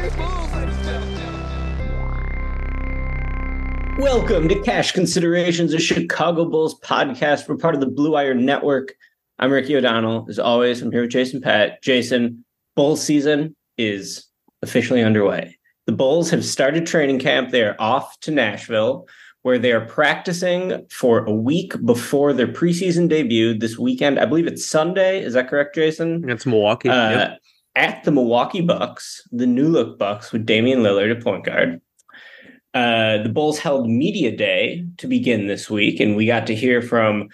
Not last ladies and gentlemen. Welcome to Cash Considerations, a Chicago Bulls podcast. We're part of the Blue Wire Network. I'm Ricky O'Donnell. As always, I'm here with Jason Patt. Jason, Bull season is officially underway. The Bulls have started training camp. They are off to Nashville, where they are practicing for a week before their preseason debut this weekend. I believe it's Sunday. Is that correct, Jason? It's Milwaukee. Uh, Yep. At the Milwaukee Bucks, the new look Bucks with Damian Lillard at point guard. Uh, the Bulls held media day to begin this week, and we got to hear from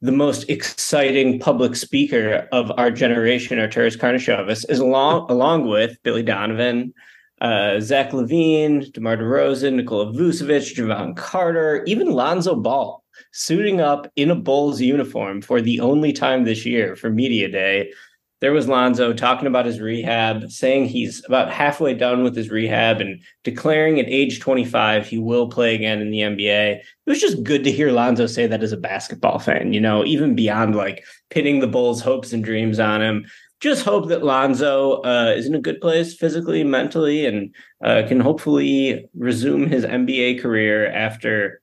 the most exciting public speaker of our generation, Arturas Karnisovas, is along along with Billy Donovan, uh, Zach LaVine, DeMar DeRozan, Nikola Vucevic, Jevon Carter, even Lonzo Ball, suiting up in a Bulls uniform for the only time this year for media day there was Lonzo talking about his rehab, saying he's about halfway done with his rehab and declaring at age 25 he will play again in the NBA. It was just good to hear Lonzo say that as a basketball fan, you know, even beyond like pinning the Bulls' hopes and dreams on him. Just hope that Lonzo uh, is in a good place physically, mentally, and uh, can hopefully resume his NBA career after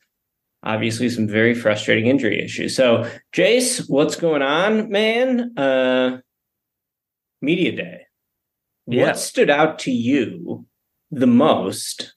obviously some very frustrating injury issues. So, Jace, what's going on, man? Uh, media day. Yeah. What stood out to you the most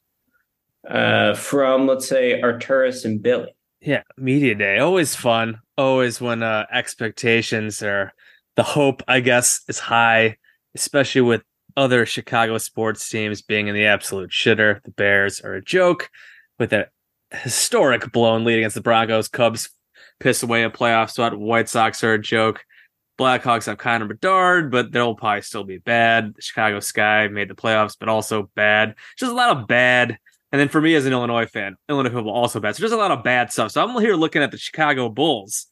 uh, from, let's say, Arturas and Billy? Yeah, media day. Always fun. Always when uh, expectations are the hope, I guess, is high, especially with other Chicago sports teams being in the absolute shitter. The Bears are a joke with a historic blown lead against the Broncos. Cubs piss away a playoff spot. White Sox are a joke. Blackhawks have Connor Bedard, but they'll probably still be bad. The Chicago Sky made the playoffs, but also bad. Just a lot of bad. And then for me as an Illinois fan, Illinois football also bad. So there's a lot of bad stuff. So I'm here looking at the Chicago Bulls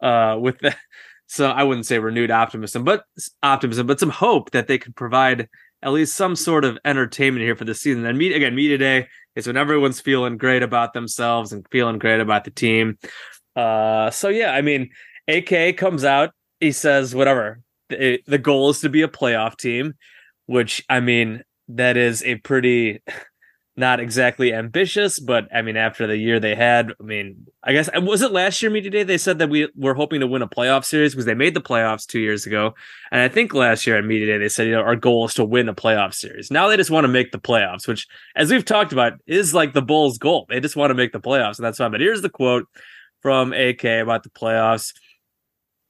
uh, with the so I wouldn't say renewed optimism, but optimism, but some hope that they could provide at least some sort of entertainment here for the season. And meet again, media day is when everyone's feeling great about themselves and feeling great about the team. Uh, so yeah, I mean, AK comes out, he says whatever. The, the goal is to be a playoff team, which I mean, that is a pretty not exactly ambitious, but I mean, after the year they had, I mean, I guess uh, was it last year media day? They said that we were hoping to win a playoff series because they made the playoffs two years ago, and I think last year at media day they said you know our goal is to win a playoff series. Now they just want to make the playoffs, which, as we've talked about, is like the Bulls' goal. They just want to make the playoffs, and that's fine. But here's the quote from AK about the playoffs.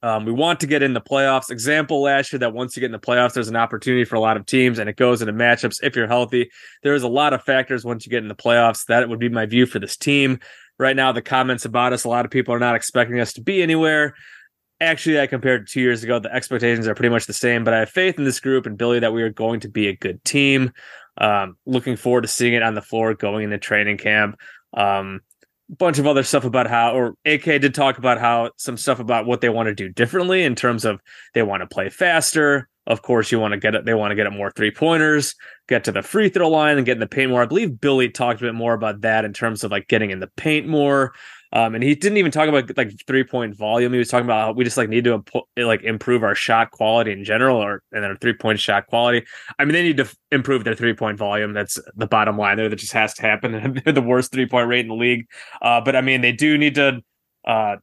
Um, we want to get in the playoffs. Example last year that once you get in the playoffs, there's an opportunity for a lot of teams and it goes into matchups if you're healthy. There's a lot of factors once you get in the playoffs. That would be my view for this team. Right now, the comments about us, a lot of people are not expecting us to be anywhere. Actually, I compared to two years ago. The expectations are pretty much the same, but I have faith in this group and Billy that we are going to be a good team. Um, looking forward to seeing it on the floor going into training camp. Um, bunch of other stuff about how, or AK did talk about how some stuff about what they want to do differently in terms of they want to play faster. Of course, you want to get it. They want to get it more three pointers, get to the free throw line, and get in the paint more. I believe Billy talked a bit more about that in terms of like getting in the paint more. Um, and he didn't even talk about like three point volume. He was talking about we just like need to impo- like improve our shot quality in general, or and our three point shot quality. I mean, they need to f- improve their three point volume. That's the bottom line there. That just has to happen. They're the worst three point rate in the league. Uh, but I mean, they do need to. Uh,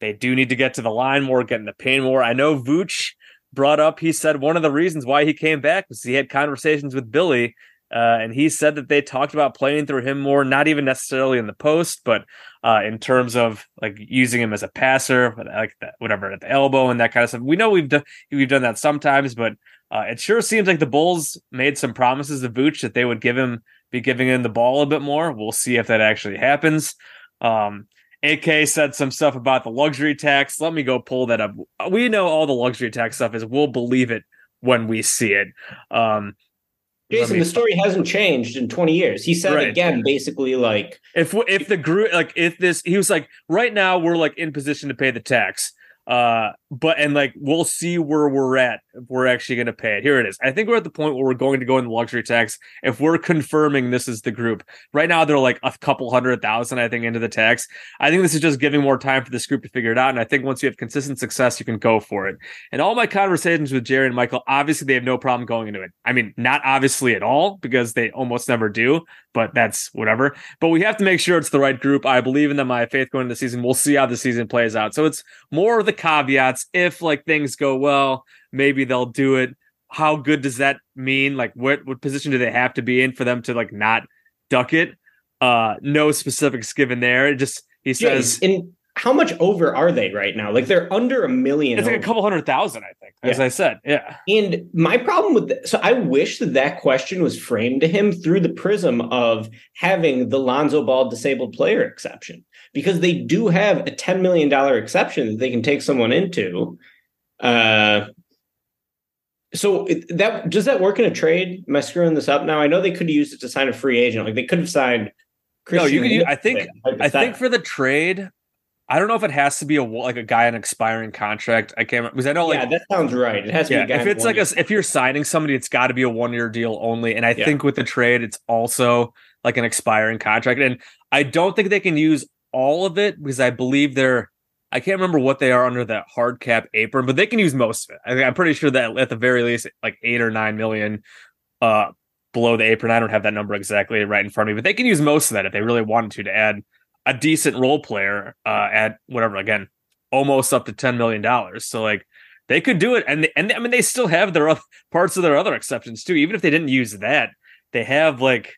they do need to get to the line more, get in the paint more. I know Vooch brought up. He said one of the reasons why he came back was he had conversations with Billy uh, and he said that they talked about playing through him more, not even necessarily in the post, but uh, in terms of like using him as a passer, like that, whatever at the elbow and that kind of stuff. We know we've done we've done that sometimes, but uh, it sure seems like the Bulls made some promises to Vooch that they would give him be giving him the ball a bit more. We'll see if that actually happens. Um, AK said some stuff about the luxury tax. Let me go pull that up. We know all the luxury tax stuff is. We'll believe it when we see it. Um, Jason, the story hasn't changed in 20 years. He said right. again, basically, like if if the group, like if this, he was like, right now we're like in position to pay the tax. Uh, but and like we'll see where we're at if we're actually going to pay it. Here it is. I think we're at the point where we're going to go in the luxury tax if we're confirming this is the group. Right now they're like a couple hundred thousand, I think, into the tax. I think this is just giving more time for this group to figure it out. And I think once you have consistent success, you can go for it. And all my conversations with Jerry and Michael, obviously they have no problem going into it. I mean, not obviously at all because they almost never do, but that's whatever. But we have to make sure it's the right group. I believe in them. I have faith going into the season. We'll see how the season plays out. So it's more of the caveats. If like things go well, maybe they'll do it. How good does that mean? Like what what position do they have to be in for them to like not duck it? Uh no specifics given there. It just he says yeah, in how much over are they right now? Like they're under a million. It's like a couple hundred thousand, I think. As yeah. I said, yeah. And my problem with that, so I wish that that question was framed to him through the prism of having the Lonzo Ball disabled player exception, because they do have a ten million dollar exception that they can take someone into. Uh, so that does that work in a trade? Am I screwing this up now? I know they could have used it to sign a free agent. Like they could have signed. Christian no, you can. Use, I think. I think for the trade, I don't know if it has to be a like a guy on expiring contract. I can't because I know like yeah, that sounds right. It has to yeah, be. if it's like a, if you're signing somebody, it's got to be a one year deal only. And I yeah. think with the trade, it's also like an expiring contract. And I don't think they can use all of it because I believe they're. I can't remember what they are under that hard cap apron, but they can use most of it. I I'm pretty sure that at the very least, like eight or nine million uh, below the apron. I don't have that number exactly right in front of me, but they can use most of that if they really wanted to to add a decent role player uh, at whatever again, almost up to ten million dollars. So like they could do it, and they, and I mean they still have their other parts of their other exceptions too. Even if they didn't use that, they have like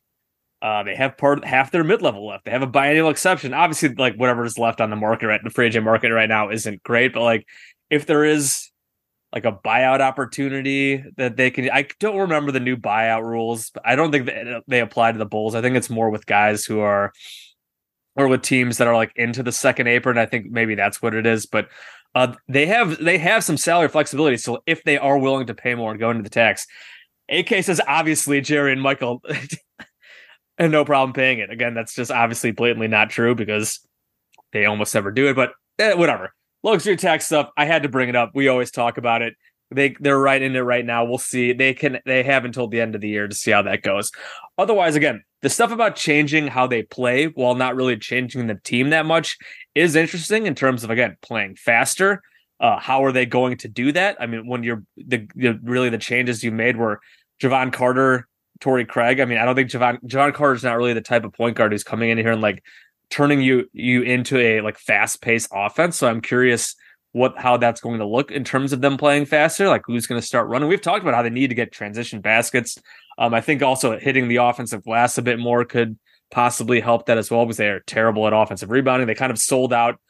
uh, they have part half their mid level left. They have a biennial exception. Obviously, like whatever is left on the market right the free agent market right now isn't great, but like if there is like a buyout opportunity that they can I don't remember the new buyout rules, but I don't think they apply to the Bulls. I think it's more with guys who are or with teams that are like into the second apron. I think maybe that's what it is. But uh, they have they have some salary flexibility. So if they are willing to pay more and go into the tax, AK says obviously Jerry and Michael and no problem paying it. Again, that's just obviously blatantly not true because they almost never do it. But eh, whatever. Luxury tax stuff. I had to bring it up. We always talk about it. They they're right in it right now. We'll see. They can they have until the end of the year to see how that goes. Otherwise, again, the stuff about changing how they play while not really changing the team that much is interesting in terms of again playing faster. Uh, how are they going to do that? I mean, when you're the, the really the changes you made were Jevon Carter, Torrey Craig. I mean, I don't think Jevon Jevon Carter is not really the type of point guard who's coming in here and like turning you you into a like fast paced offense. So I'm curious what how that's going to look in terms of them playing faster. Like who's going to start running? We've talked about how they need to get transition baskets. Um, I think also hitting the offensive glass a bit more could possibly help that as well because they are terrible at offensive rebounding. They kind of sold out,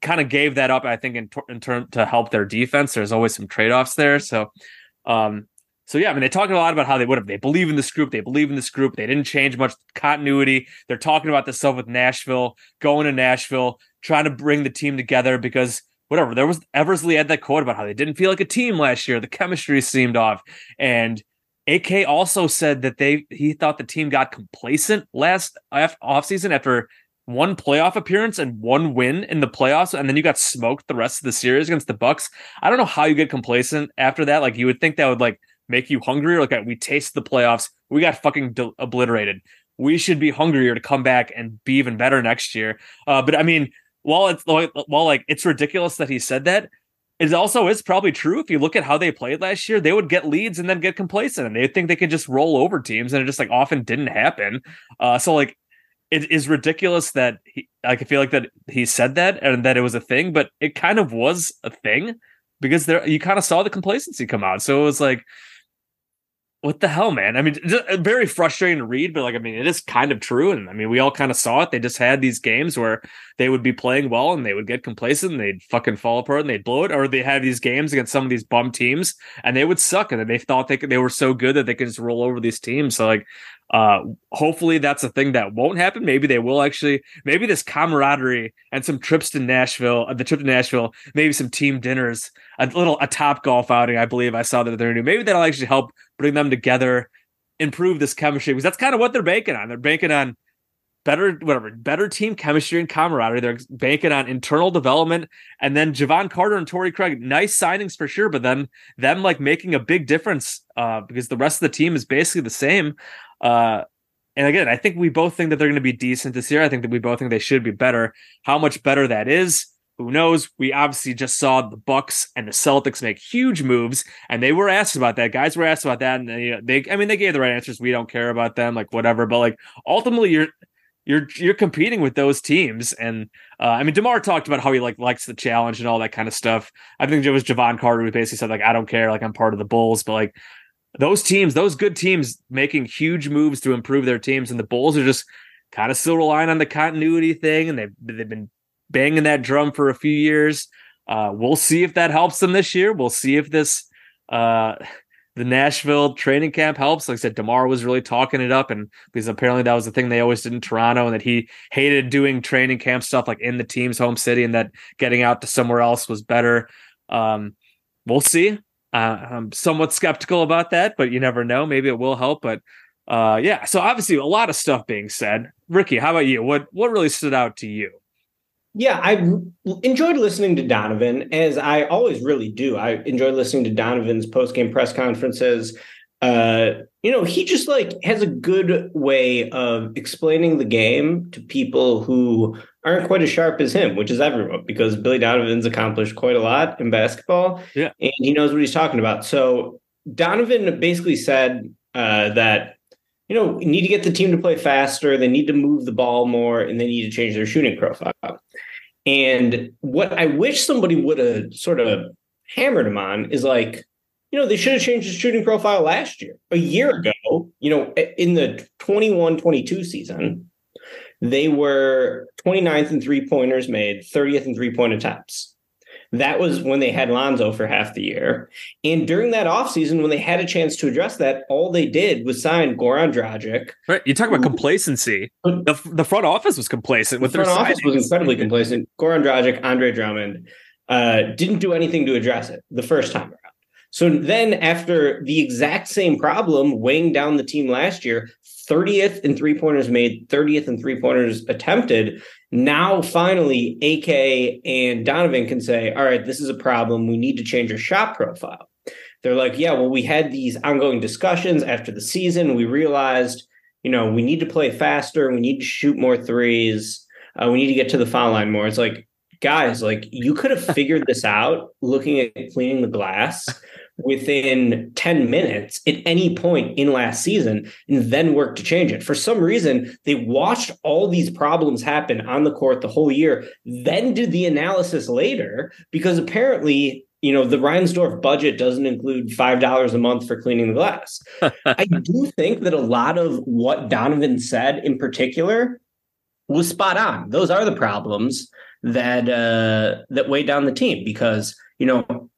kind of gave that up. I think in, in turn to help their defense. There's always some trade offs there. So, um, so yeah, I mean, they talk a lot about how they would have. They believe in this group. They believe in this group. They didn't change much continuity. They're talking about this stuff with Nashville, going to Nashville, trying to bring the team together because whatever. There was Eversley had that quote about how they didn't feel like a team last year. The chemistry seemed off, and AK also said that they he thought the team got complacent last off offseason after one playoff appearance and one win in the playoffs, and then you got smoked the rest of the series against the Bucks. I don't know how you get complacent after that. Like you would think that would like make you hungrier. Like we taste the playoffs, we got fucking de- obliterated. We should be hungrier to come back and be even better next year. Uh, but I mean, while it's while like it's ridiculous that he said that, it also is probably true. If you look at how they played last year, they would get leads and then get complacent, and they think they could just roll over teams, and it just like often didn't happen. Uh, so like it is ridiculous that he I feel like that he said that and that it was a thing, but it kind of was a thing because there you kind of saw the complacency come out. So it was like what the hell, man? I mean, very frustrating to read, but like, I mean, it is kind of true. And I mean, we all kind of saw it. They just had these games where they would be playing well and they would get complacent and they'd fucking fall apart and they'd blow it. Or they had these games against some of these bum teams and they would suck. And then they thought they could, they were so good that they could just roll over these teams. So like, uh, hopefully that's a thing that won't happen. Maybe they will actually, maybe this camaraderie and some trips to Nashville, uh, the trip to Nashville, maybe some team dinners, a little, a top golf outing. I believe I saw that they're new. Maybe that'll actually help bring them together, improve this chemistry because that's kind of what they're banking on. They're banking on better, whatever, better team chemistry and camaraderie. They're banking on internal development, and then Jevon Carter and Torrey Craig, nice signings for sure. But then them like making a big difference uh, because the rest of the team is basically the same. Uh, and again, I think we both think that they're going to be decent this year. I think that we both think they should be better. How much better that is, who knows? We obviously just saw the Bucks and the Celtics make huge moves, and they were asked about that. Guys were asked about that, and they, they I mean, they gave the right answers. We don't care about them, like whatever. But like ultimately, you're you're you're competing with those teams, and uh, I mean, Demar talked about how he like likes the challenge and all that kind of stuff. I think it was Jevon Carter who basically said like, I don't care, like I'm part of the Bulls, but like those teams, those good teams, making huge moves to improve their teams, and the Bulls are just kind of still relying on the continuity thing, and they've they've been banging that drum for a few years. Uh, we'll see if that helps them this year. We'll see if this uh, the Nashville training camp helps. Like I said, Demar was really talking it up, and because apparently that was the thing they always did in Toronto, and that he hated doing training camp stuff like in the team's home city, and that getting out to somewhere else was better. Um, we'll see. Uh, I'm somewhat skeptical about that, but you never know. Maybe it will help. But uh, yeah, so obviously a lot of stuff being said. Ricky, how about you? What what really stood out to you? Yeah, I enjoyed listening to Donovan, as I always really do. I enjoy listening to Donovan's post game press conferences. Uh, you know, he just like has a good way of explaining the game to people who aren't quite as sharp as him, which is everyone, because Billy Donovan's accomplished quite a lot in basketball. Yeah. And he knows what he's talking about. So Donovan basically said uh, that, you know, need to get the team to play faster, they need to move the ball more, and they need to change their shooting profile. And what I wish somebody would have sort of hammered him on is like, you know, they should have changed the shooting profile last year. A year ago, you know, in the 21 22 season, they were 29th in three pointers made, 30th in three point attempts. That was when they had Lonzo for half the year. And during that offseason, when they had a chance to address that, all they did was sign Goran Dragic. Right. You talk about complacency. The, the front office was complacent with the front their office signings. was incredibly complacent. Goran Dragic, Andre Drummond uh, didn't do anything to address it the first time around. So then, after the exact same problem weighing down the team last year, 30th in three pointers made, 30th in three pointers attempted. Now, finally, AK and Donovan can say, All right, this is a problem. We need to change our shot profile. They're like, Yeah, well, we had these ongoing discussions after the season. We realized, you know, we need to play faster. We need to shoot more threes. Uh, we need to get to the foul line more. It's like, guys, like you could have figured this out looking at cleaning the glass within 10 minutes at any point in last season and then work to change it. For some reason, they watched all these problems happen on the court the whole year, then did the analysis later because apparently you know the Reinsdorf budget doesn't include five dollars a month for cleaning the glass. I do think that a lot of what Donovan said, in particular, was spot on. Those are the problems that uh, that weigh down the team because you know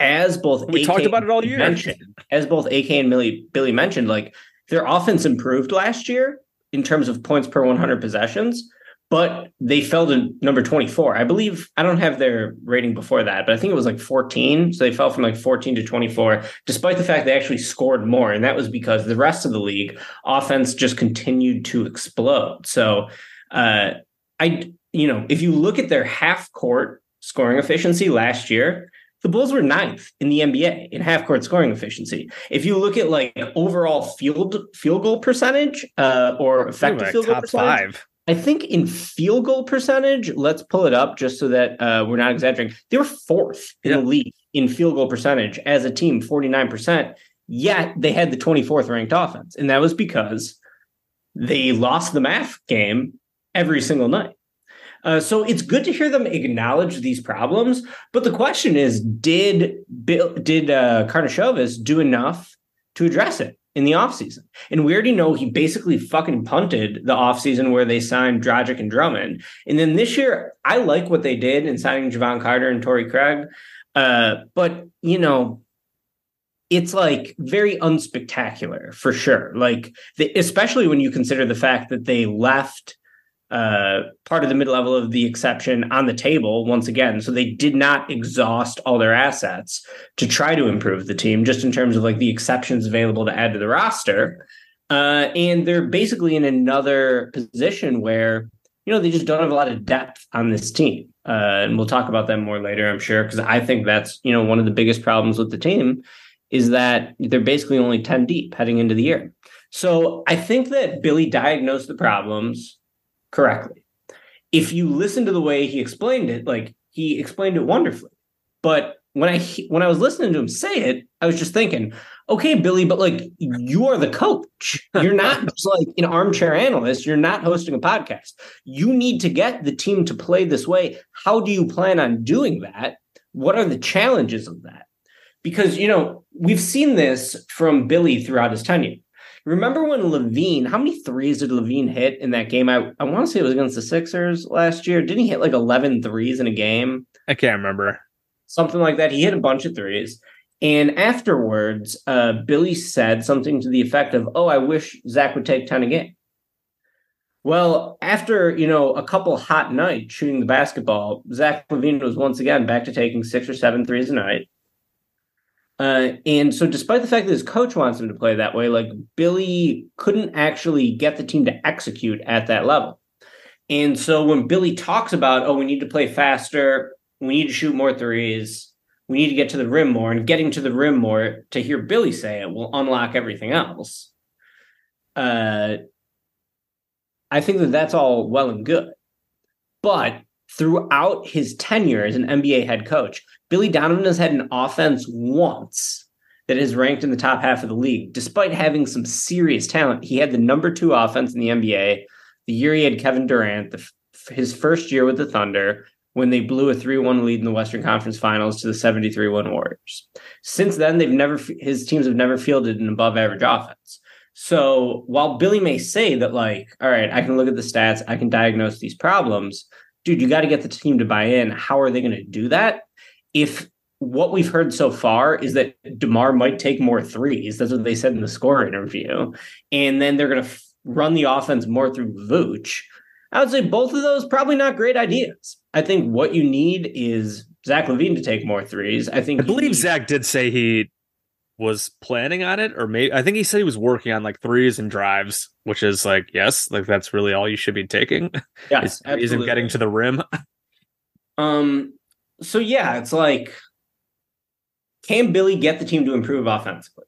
as both We AK talked about it all and year. mentioned, as both AK and Billy, Billy mentioned, like their offense improved last year in terms of points per 100 possessions, but they fell to number 24. I believe I don't have their rating before that, but I think it was like 14. So they fell from like 14 to 24, despite the fact they actually scored more. And that was because the rest of the league offense just continued to explode. So Uh, I, you know, if you look at their half court scoring efficiency last year, the Bulls were ninth in the NBA in half court scoring efficiency. If you look at like overall field field goal percentage uh, or effective Like field goal percentage, five. I think in field goal percentage, let's pull it up just so that uh, we're not exaggerating. They were fourth in the league in field goal percentage as a team, 49%. Yet they had the 24th ranked offense. And that was because they lost the math game every single night. Uh, so it's good to hear them acknowledge these problems. But the question is, did Bill, did uh, Karnisovas do enough to address it in the offseason? And we already know he basically fucking punted the offseason where they signed Dragic and Drummond. And then this year, I like what they did in signing Jevon Carter and Torrey Craig. Uh, but, you know, it's like very unspectacular for sure. Like, the, especially when you consider the fact that they left uh, part of the mid level of the exception on the table once again. So they did not exhaust all their assets to try to improve the team, just in terms of like the exceptions available to add to the roster. Uh, and they're basically in another position where, you know, they just don't have a lot of depth on this team. Uh, and we'll talk about them more later, I'm sure, because I think that's, you know, one of the biggest problems with the team is that they're basically only 10 deep heading into the year. So I think that Billy diagnosed the problems correctly. If hmm. you listen to the way he explained it, like he explained it wonderfully. But when I when I was listening to him say it, I was just thinking, okay, Billy, but like you are the coach. You're not just like an armchair analyst. You're not hosting a podcast. You need to get the team to play this way. How do you plan on doing that? What are the challenges of that? Because you know we've seen this from Billy throughout his tenure. Remember when LaVine, how many threes did LaVine hit in that game? I, I want to say it was against the Sixers last year. Didn't he hit like 11 threes in a game? I can't remember. Something like that. He hit a bunch of threes. And afterwards, uh, Billy said something to the effect of, Oh, I wish Zach would take 10 a game. Well, after, you know, a couple hot nights shooting the basketball, Zach LaVine was once again back to taking six or seven threes a night. Uh, and so, despite the fact that his coach wants him to play that way, like Billy couldn't actually get the team to execute at that level. And so, when Billy talks about, oh, we need to play faster, we need to shoot more threes, we need to get to the rim more, and getting to the rim more, to hear Billy say it will unlock everything else. Uh, I think that that's all well and good. But throughout his tenure as an NBA head coach, Billy Donovan has had an offense once that is ranked in the top half of the league, despite having some serious talent. He had the number two offense in the NBA the year he had Kevin Durant, the, his first year with the Thunder, when they blew a 3-1 lead in the Western Conference Finals to the 73-1 Warriors. Since then, they've never his teams have never fielded an above average offense. So while Billy may say that, like, all right, I can look at the stats, I can diagnose these problems, dude, you got to get the team to buy in. How are they going to do that? If what we've heard so far is that DeMar might take more threes, that's what they said in the score interview, and then they're going to f- run the offense more through Vooch. I would say both of those probably not great ideas. I think what you need is Zach LaVine to take more threes. I think I believe he- Zach did say he was planning on it, or maybe I think he said he was working on like threes and drives, which is like yes, like that's really all you should be taking. yes, is threes and getting to the rim. Um, so yeah, it's like, can Billy get the team to improve offensively?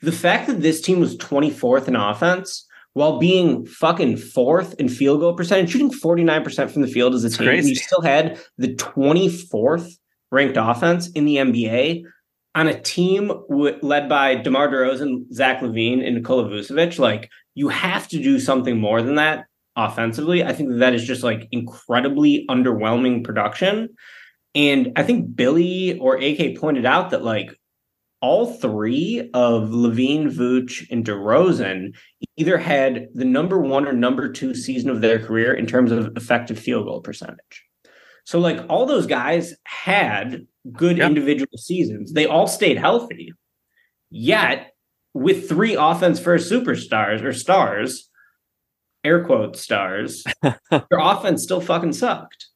The fact that this team was 24th in offense while being fucking fourth in field goal percentage, shooting 49% from the field as a team, crazy. we still had the 24th ranked offense in the NBA on a team w- led by DeMar DeRozan, Zach LaVine, and Nikola Vucevic. Like, you have to do something more than that offensively. I think that, that is just like incredibly underwhelming production. And I think Billy or AK pointed out that like all three of LaVine, Vooch, and DeRozan either had the number one or number two season of their career in terms of effective field goal percentage. So like all those guys had good Yeah. individual seasons. They all stayed healthy. Yet with three offense first superstars or stars, air quote stars, your offense still fucking sucked.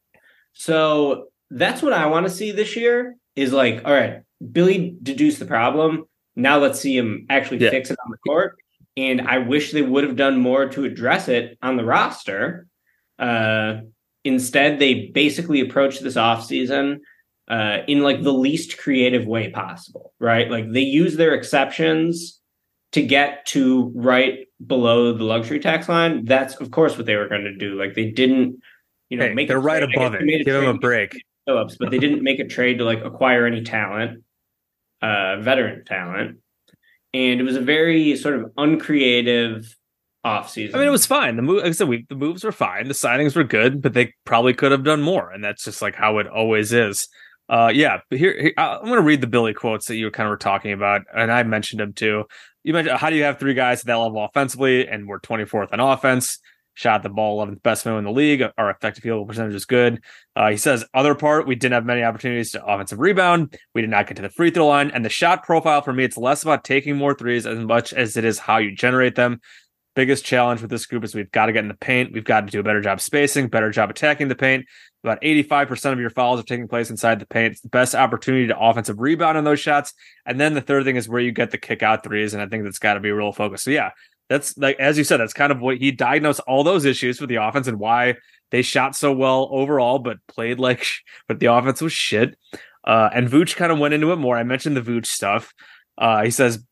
So that's what I want to see this year is like, all right, Billy deduced the problem. Now let's see him actually Yeah. fix it on the court. And I wish they would have done more to address it on the roster. Uh, instead, they basically approached this offseason uh, in like the least creative way possible, right? Like they use their exceptions to get to right below the luxury tax line. That's of course what they were going to do. Like they didn't, you know, Hey, make they're right above it. Give them a break. Phillips, but they didn't make a trade to like acquire any talent, uh, veteran talent, and it was a very sort of uncreative offseason. I mean, it was fine. The move, like I said, we, the moves were fine. The signings were good, but they probably could have done more, and that's just like how it always is. Uh, yeah. But here, here I'm going to read the Billy quotes that you kind of were talking about, and I mentioned them too. You mentioned how do you have three guys at that level offensively, and we're 24th on offense. Shot the ball 11th best man in the league. Our effective field goal percentage is good. Uh, he says, other part, we didn't have many opportunities to offensive rebound. We did not get to the free throw line. And the shot profile for me, it's less about taking more threes as much as it is how you generate them. Biggest challenge with this group is we've got to get in the paint. We've got to do a better job spacing, better job attacking the paint. About 85% of your fouls are taking place inside the paint. It's the best opportunity to offensive rebound on those shots. And then the third thing is where you get the kick out threes. And I think that's got to be a real focus. So, yeah, that's like, as you said, that's kind of what he diagnosed all those issues with the offense and why they shot so well overall, but played like, but the offense was shit. Uh, and Vooch kind of went into it more. I mentioned the Vooch stuff. Uh, he says,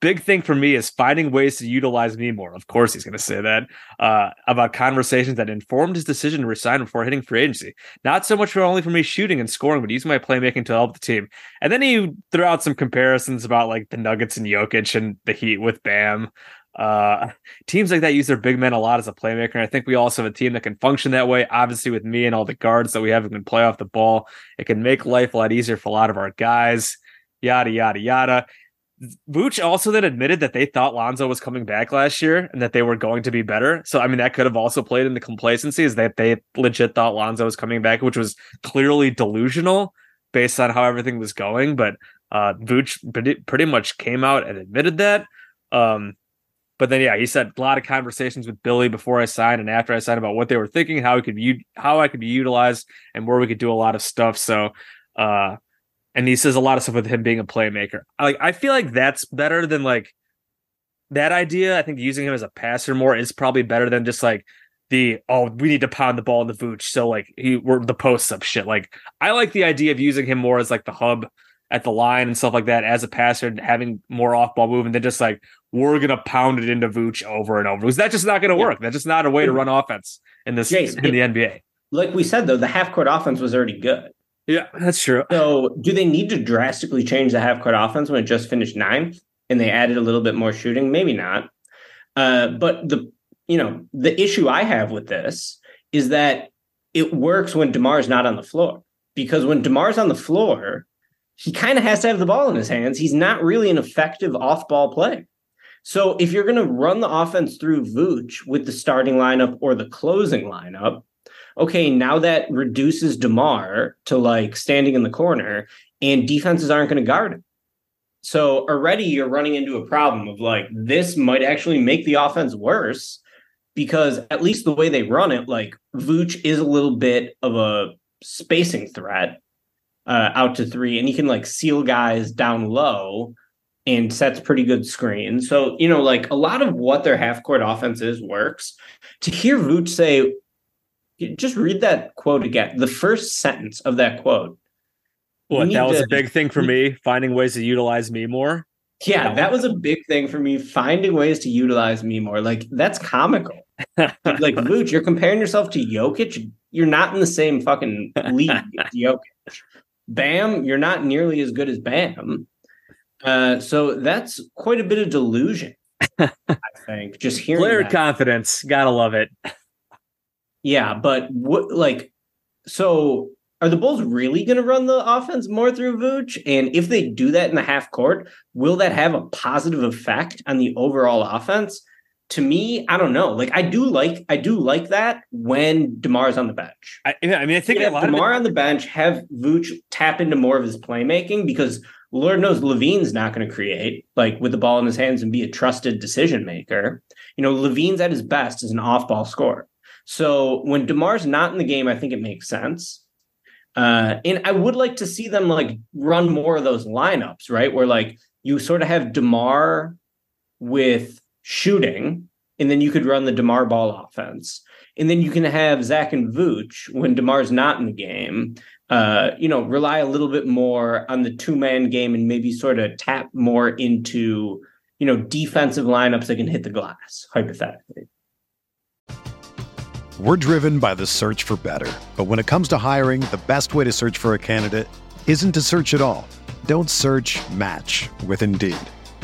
big thing for me is finding ways to utilize me more. Of course, he's going to say that uh, about conversations that informed his decision to resign before hitting free agency. Not so much for only for me shooting and scoring, but using my playmaking to help the team. And then he threw out some comparisons about like the Nuggets and Jokic and the Heat with Bam. Uh, teams like that use their big men a lot as a playmaker. And I think we also have a team that can function that way. Obviously, with me and all the guards that we have who can play off the ball, it can make life a lot easier for a lot of our guys. Yada yada yada. Vooch also then admitted that they thought Lonzo was coming back last year and that they were going to be better. So I mean that could have also played into complacency is that they legit thought Lonzo was coming back, which was clearly delusional based on how everything was going. But uh Vooch pretty, pretty much came out and admitted that. Um but then yeah, he said a lot of conversations with Billy before I signed and after I signed about what they were thinking, how we could be how I could be utilized and where we could do a lot of stuff. So uh and he says a lot of stuff with him being a playmaker. I, Like I feel like that's better than like that idea. I think using him as a passer more is probably better than just like the oh we need to pound the ball in the vooch. So like he we're the post up shit. Like I like the idea of using him more as like the hub at the line and stuff like that as a passer and having more off ball movement than just like we're gonna pound it into Vooch over and over. Because that's just not gonna Yeah. work. That's just not a way to run offense in this Jace, in the NBA. like we said though, the half court offense was already good. Yeah, that's true. So, do they need to drastically change the half court offense when it just finished ninth and they added a little bit more shooting? Maybe not. Uh, but the you know the issue I have with this is that it works when Demar's not on the floor because when Demar's on the floor, he kind of has to have the ball in his hands. He's not really an effective off ball player. So if you're going to run the offense through Vooch with the starting lineup or the closing lineup, okay, now that reduces DeMar to like standing in the corner and defenses aren't going to guard him. So already you're running into a problem of like this might actually make the offense worse because at least the way they run it, like Vooch is a little bit of a spacing threat uh, out to three, and he can like seal guys down low and sets pretty good screens. So, you know, like a lot of what their half court offense is works. To hear Vooch say, just read that quote again. The first sentence of that quote. What that was to- a big thing for me, finding ways to utilize me more. Yeah, that was a big thing for me. Finding ways to utilize me more. Like that's comical. like Vooch, you're comparing yourself to Jokic. You're not in the same fucking league as Jokic. Bam, you're not nearly as good as Bam. Uh, so that's quite a bit of delusion. I think just hearing Player that. confidence, gotta love it. Yeah, but what like so are the Bulls really going to run the offense more through Vooch? And if they do that in the half court, will that have a positive effect on the overall offense? To me, I don't know. Like I do like I do like that when Demar's on the bench. I, yeah, I mean, I think Have a lot of it, Demar on the bench, have Vooch tap into more of his playmaking because Lord knows LaVine's not going to create like with the ball in his hands and be a trusted decision maker. You know, LaVine's at his best as an off-ball scorer. So when Demar's not in the game, I think it makes sense. Uh, and I would like to see them like run more of those lineups, right? Where like you sort of have Demar with shooting, and then you could run the Demar ball offense. And then you can have Zach and Vooch when DeMar's not in the game, uh, you know, rely a little bit more on the two man game and maybe sort of tap more into, you know, defensive lineups that can hit the glass, hypothetically. We're driven by the search for better. But when it comes to hiring, the best way to search for a candidate isn't to search at all. Don't search match with Indeed.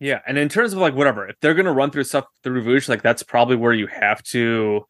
Yeah, and in terms of like whatever, if they're gonna run through stuff through Vooch, like that's probably where you have to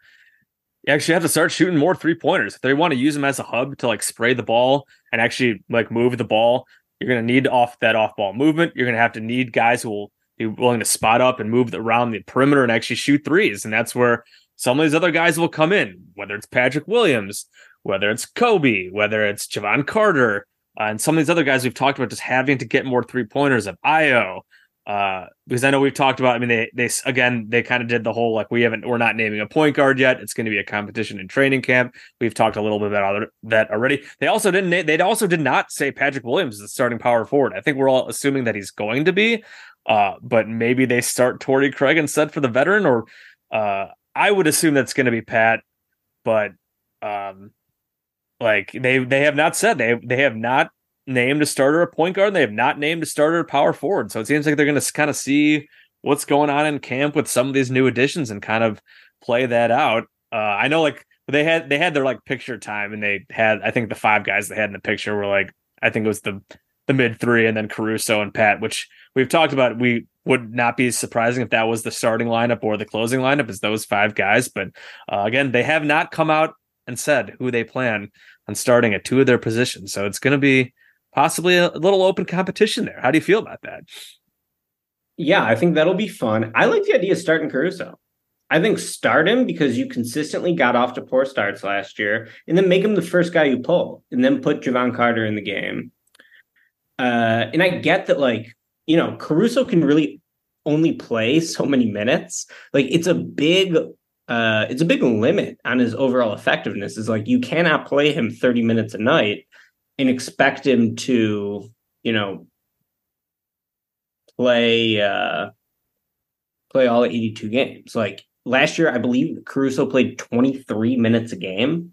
you actually have to start shooting more three pointers. If they want to use them as a hub to like spray the ball and actually like move the ball, you're gonna need off that off ball movement. You're gonna have to need guys who will be willing to spot up and move around the perimeter and actually shoot threes. And that's where some of these other guys will come in, whether it's Patrick Williams, whether it's Kobe, whether it's Jevon Carter, uh, and some of these other guys we've talked about just having to get more three pointers of Ayo. Uh, because I know we've talked about. I mean, they they again they kind of did the whole like we haven't we're not naming a point guard yet. It's going to be a competition in training camp. We've talked a little bit about that already. They also didn't they also did not say Patrick Williams is the starting power forward. I think we're all assuming that he's going to be. Uh, but maybe they start Torrey Craig instead for the veteran, or uh, I would assume that's going to be Pat. But um, like they they have not said they they have not named a starter a point guard. And They have not named a starter a power forward. So it seems like they're going to kind of see what's going on in camp with some of these new additions and kind of play that out. Uh, I know like they had they had their like picture time and they had I think the five guys they had in the picture were like I think it was the the mid three and then Caruso and Pat, which we've talked about. We would not be surprising if that was the starting lineup or the closing lineup is those five guys. But uh, again, they have not come out and said who they plan on starting at two of their positions. So it's going to be possibly a little open competition there. How do you feel about that? Yeah, I think that'll be fun. I like the idea of starting Caruso. I think start him because you consistently got off to poor starts last year, and then make him the first guy you pull, and then put Jevon Carter in the game. Uh, and I get that, like, you know, Caruso can really only play so many minutes. Like, it's a big, uh, it's a big limit on his overall effectiveness. Is like you cannot play him 30 minutes a night and expect him to, you know, play uh play all 82 games. Like last year, I believe Caruso played 23 minutes a game.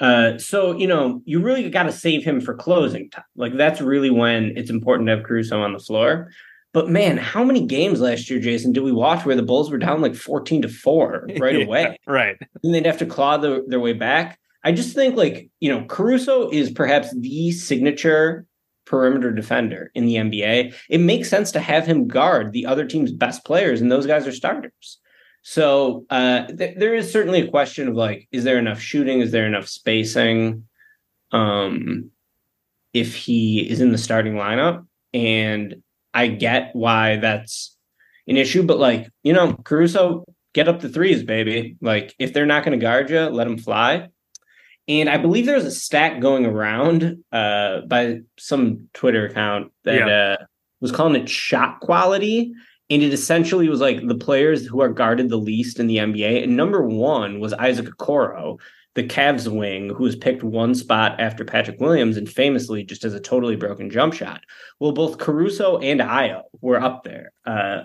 Uh, so you know, you really got to save him for closing time. Like that's really when it's important to have Caruso on the floor. But man, how many games last year, Jason, did we watch where the Bulls were down like 14 to 4 right away? right. And they'd have to claw the, their way back. I just think like, you know, Caruso is perhaps the signature perimeter defender in the NBA. It makes sense to have him guard the other team's best players, and those guys are starters. So uh, th- there is certainly a question of like, is there enough shooting? Is there enough spacing? Um, if he is in the starting lineup, and I get why that's an issue, but like, you know, Caruso, get up the threes, baby. Like, if they're not going to guard you, let them fly. And I believe there's a stat going around uh, by some Twitter account that Yeah. uh, was calling it shot quality. And it essentially was like the players who are guarded the least in the NBA. And number one was Isaac Okoro, the Cavs wing, who was picked one spot after Patrick Williams and famously just has a totally broken jump shot. Well, both Caruso and Ayo were up there uh,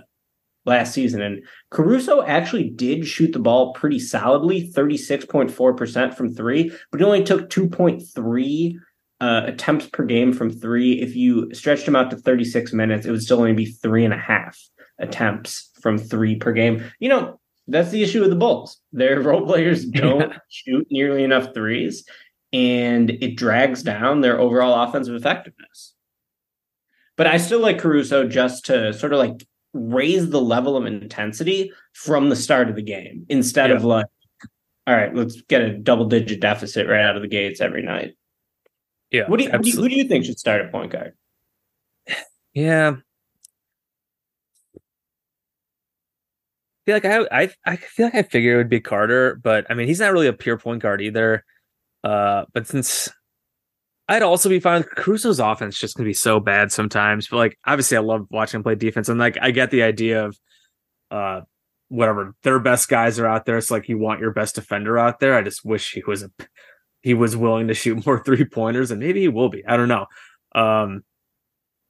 last season. And Caruso actually did shoot the ball pretty solidly, 36.4% from three, but he only took 2.3 uh, attempts per game from three. If you stretched him out to 36 minutes, it would still only be three and a half attempts from three per game. You know, that's the issue with the Bulls. Their role players don't shoot nearly enough threes, and it drags down their overall offensive effectiveness. But I still like Caruso just to sort of like raise the level of intensity from the start of the game instead yeah. of like, all right, let's get a double digit deficit right out of the gates every night. Yeah. What do you, who do you, who do you think should start at point guard? Yeah. I feel like I, I I feel like I figured it would be Carter, but I mean he's not really a pure point guard either. Uh, but since I'd also be fine Caruso's offense just gonna be so bad sometimes. But like obviously I love watching him play defense and like I get the idea of uh whatever their best guys are out there. It's like you want your best defender out there. I just wish he was a he was willing to shoot more three pointers, and maybe he will be. I don't know. Um,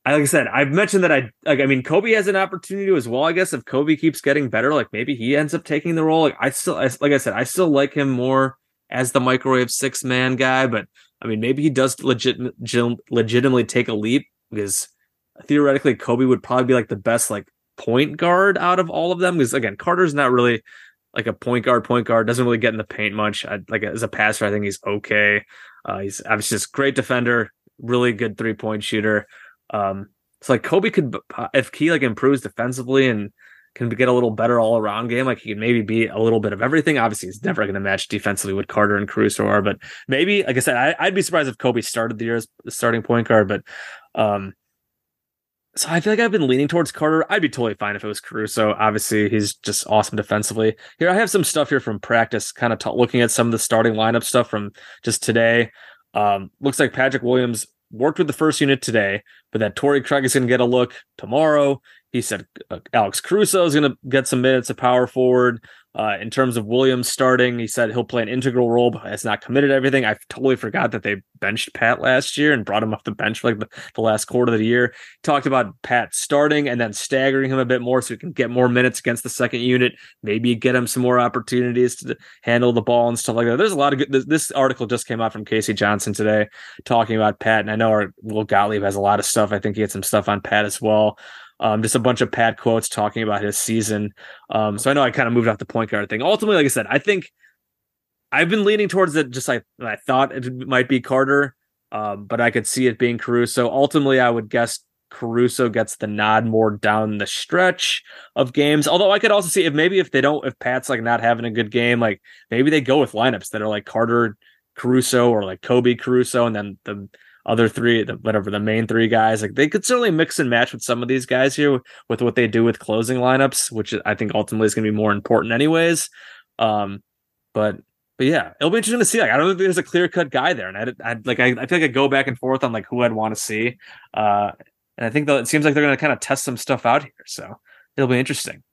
I, like I said, I've mentioned that I like. I mean, Coby has an opportunity as well. I guess if Coby keeps getting better, like maybe he ends up taking the role. Like I still, I, like I said, I still like him more as the microwave six man guy. But I mean, maybe he does legit, legitimately take a leap because theoretically Coby would probably be like the best like point guard out of all of them. Because again, Carter's not really like a point guard. Point guard doesn't really get in the paint much. I, like as a passer, I think he's okay. Uh, he's obviously just great defender, really good three point shooter. Um, it's like Coby could, if he like improves defensively and can get a little better all around game, like he can maybe be a little bit of everything. Obviously, he's never going to match defensively what Carter and Caruso are, but maybe, like I said, I, would be surprised if Coby started the year as the starting point guard, but um, so I feel like I've been leaning towards Carter. I'd be totally fine if it was Caruso. Obviously, he's just awesome defensively. Here, I have some stuff here from practice, kind of t- looking at some of the starting lineup stuff from just today. Um, looks like Patrick Williams worked with the first unit today, but that Torrey Craig is going to get a look tomorrow. He said uh, Alex Caruso is going to get some minutes of power forward. Uh, in terms of Williams starting, he said he'll play an integral role, but has not committed everything. I totally forgot that they benched Pat last year and brought him off the bench for like the, the last quarter of the year. Talked about Pat starting and then staggering him a bit more so he can get more minutes against the second unit. Maybe get him some more opportunities to handle the ball and stuff like that. There's a lot of good. This, this article just came out from KC Johnson today talking about Pat, and I know our Will Gottlieb has a lot of stuff. I think he had some stuff on Pat as well. Um, just a bunch of Pat quotes talking about his season. Um, so I know I kind of moved off the point guard thing. Ultimately, like I said, I think I've been leaning towards it. Just like I thought it might be Carter, um, but I could see it being Caruso. Ultimately, I would guess Caruso gets the nod more down the stretch of games. Although I could also see if maybe if they don't, if Pat's like not having a good game, like maybe they go with lineups that are like Carter, Caruso, or like Coby Caruso, and then the other three, the, whatever the main three guys, like they could certainly mix and match with some of these guys here with what they do with closing lineups, which I think ultimately is going to be more important, anyways. Um, but but yeah, it'll be interesting to see. Like, I don't think there's a clear cut guy there, and I, I like I, I feel like I go back and forth on like who I'd want to see. Uh, and I think that it seems like they're going to kind of test some stuff out here, so it'll be interesting.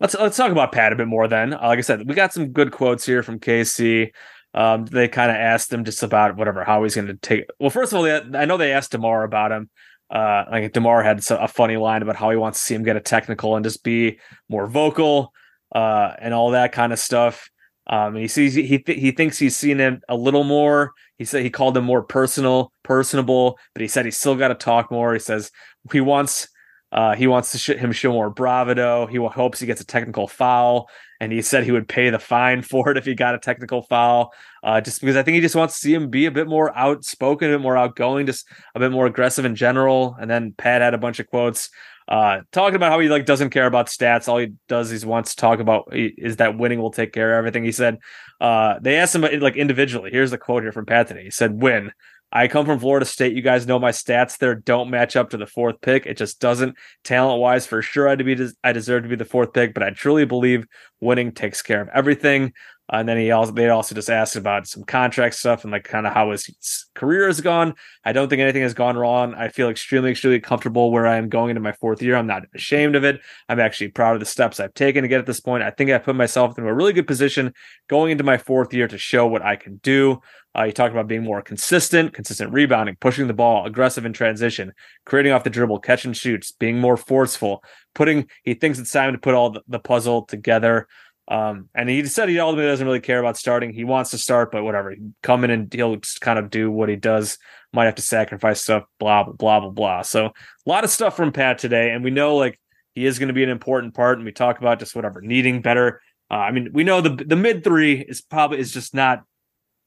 Let's let's talk about Pat a bit more then. Uh, like I said, we got some good quotes here from KC. Um, they kind of asked him just about whatever how he's going to take. Well, first of all, they, I know they asked Demar about him. Uh, like Demar had a funny line about how he wants to see him get a technical and just be more vocal, uh, and all that kind of stuff. Um, he sees he th- he thinks he's seen him a little more. He said he called him more personal, personable, but he said he still got to talk more. He says he wants uh, he wants to sh- him show more bravado. He hopes he gets a technical foul, and he said he would pay the fine for it if he got a technical foul. Uh, just because I think he just wants to see him be a bit more outspoken, a bit more outgoing, just a bit more aggressive in general. And then Pat had a bunch of quotes uh, talking about how he like doesn't care about stats. All he does is wants to talk about is that winning will take care of everything. He said uh, they asked him like individually. Here's the quote here from Pat today. He said, "Win." I come from Florida State. You guys know my stats there don't match up to the fourth pick. It just doesn't talent wise for sure. I to be I deserve to be the fourth pick, but I truly believe winning takes care of everything. Uh, and then he also they also just asked about some contract stuff and like kind of how his career has gone. I don't think anything has gone wrong. I feel extremely, extremely comfortable where I am going into my fourth year. I'm not ashamed of it. I'm actually proud of the steps I've taken to get at this point. I think I put myself in a really good position going into my fourth year to show what I can do. Uh, you talked about being more consistent, consistent rebounding, pushing the ball, aggressive in transition, creating off the dribble, catch and shoots, being more forceful, putting. He thinks it's time to put all the, the puzzle together. Um, and he said he ultimately doesn't really care about starting. He wants to start, but whatever. Come in and he'll just kind of do what he does. Might have to sacrifice stuff, blah, blah, blah, blah, blah. So a lot of stuff from Pat today. And we know like he is going to be an important part. And we talk about just whatever, needing better. Uh, I mean, we know the the mid three is probably is just not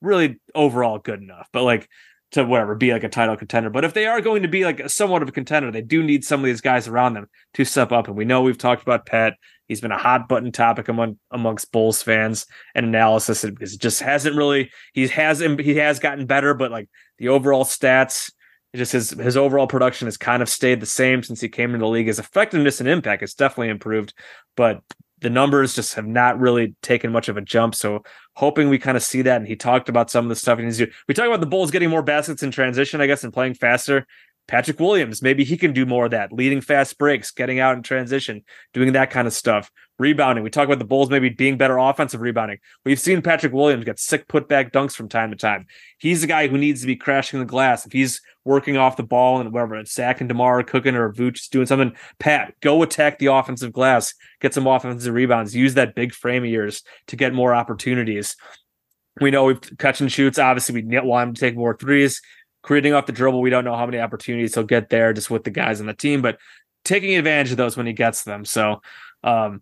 really overall good enough, but like to whatever be like a title contender. But if they are going to be like somewhat of a contender, they do need some of these guys around them to step up. And we know we've talked about Pat He's been a hot button topic among amongst Bulls fans and analysis because it just hasn't really he has he has gotten better, but like the overall stats, just his his overall production has kind of stayed the same since he came into the league. His effectiveness and impact has definitely improved, but the numbers just have not really taken much of a jump. So hoping we kind of see that. And he talked about some of the stuff do. We talk about the Bulls getting more baskets in transition, I guess, and playing faster. Patrick Williams, maybe he can do more of that, leading fast breaks, getting out in transition, doing that kind of stuff. Rebounding. We talk about the Bulls maybe being better offensive rebounding. We've seen Patrick Williams get sick putback dunks from time to time. He's the guy who needs to be crashing the glass. If he's working off the ball and whatever, it's Zach and DeMar cooking or Vooch doing something, Pat, go attack the offensive glass, get some offensive rebounds, use that big frame of yours to get more opportunities. We know we've catch and shoots. Obviously, we want him to take more threes creating off the dribble. We don't know how many opportunities he'll get there just with the guys on the team, but taking advantage of those when he gets them. So, um,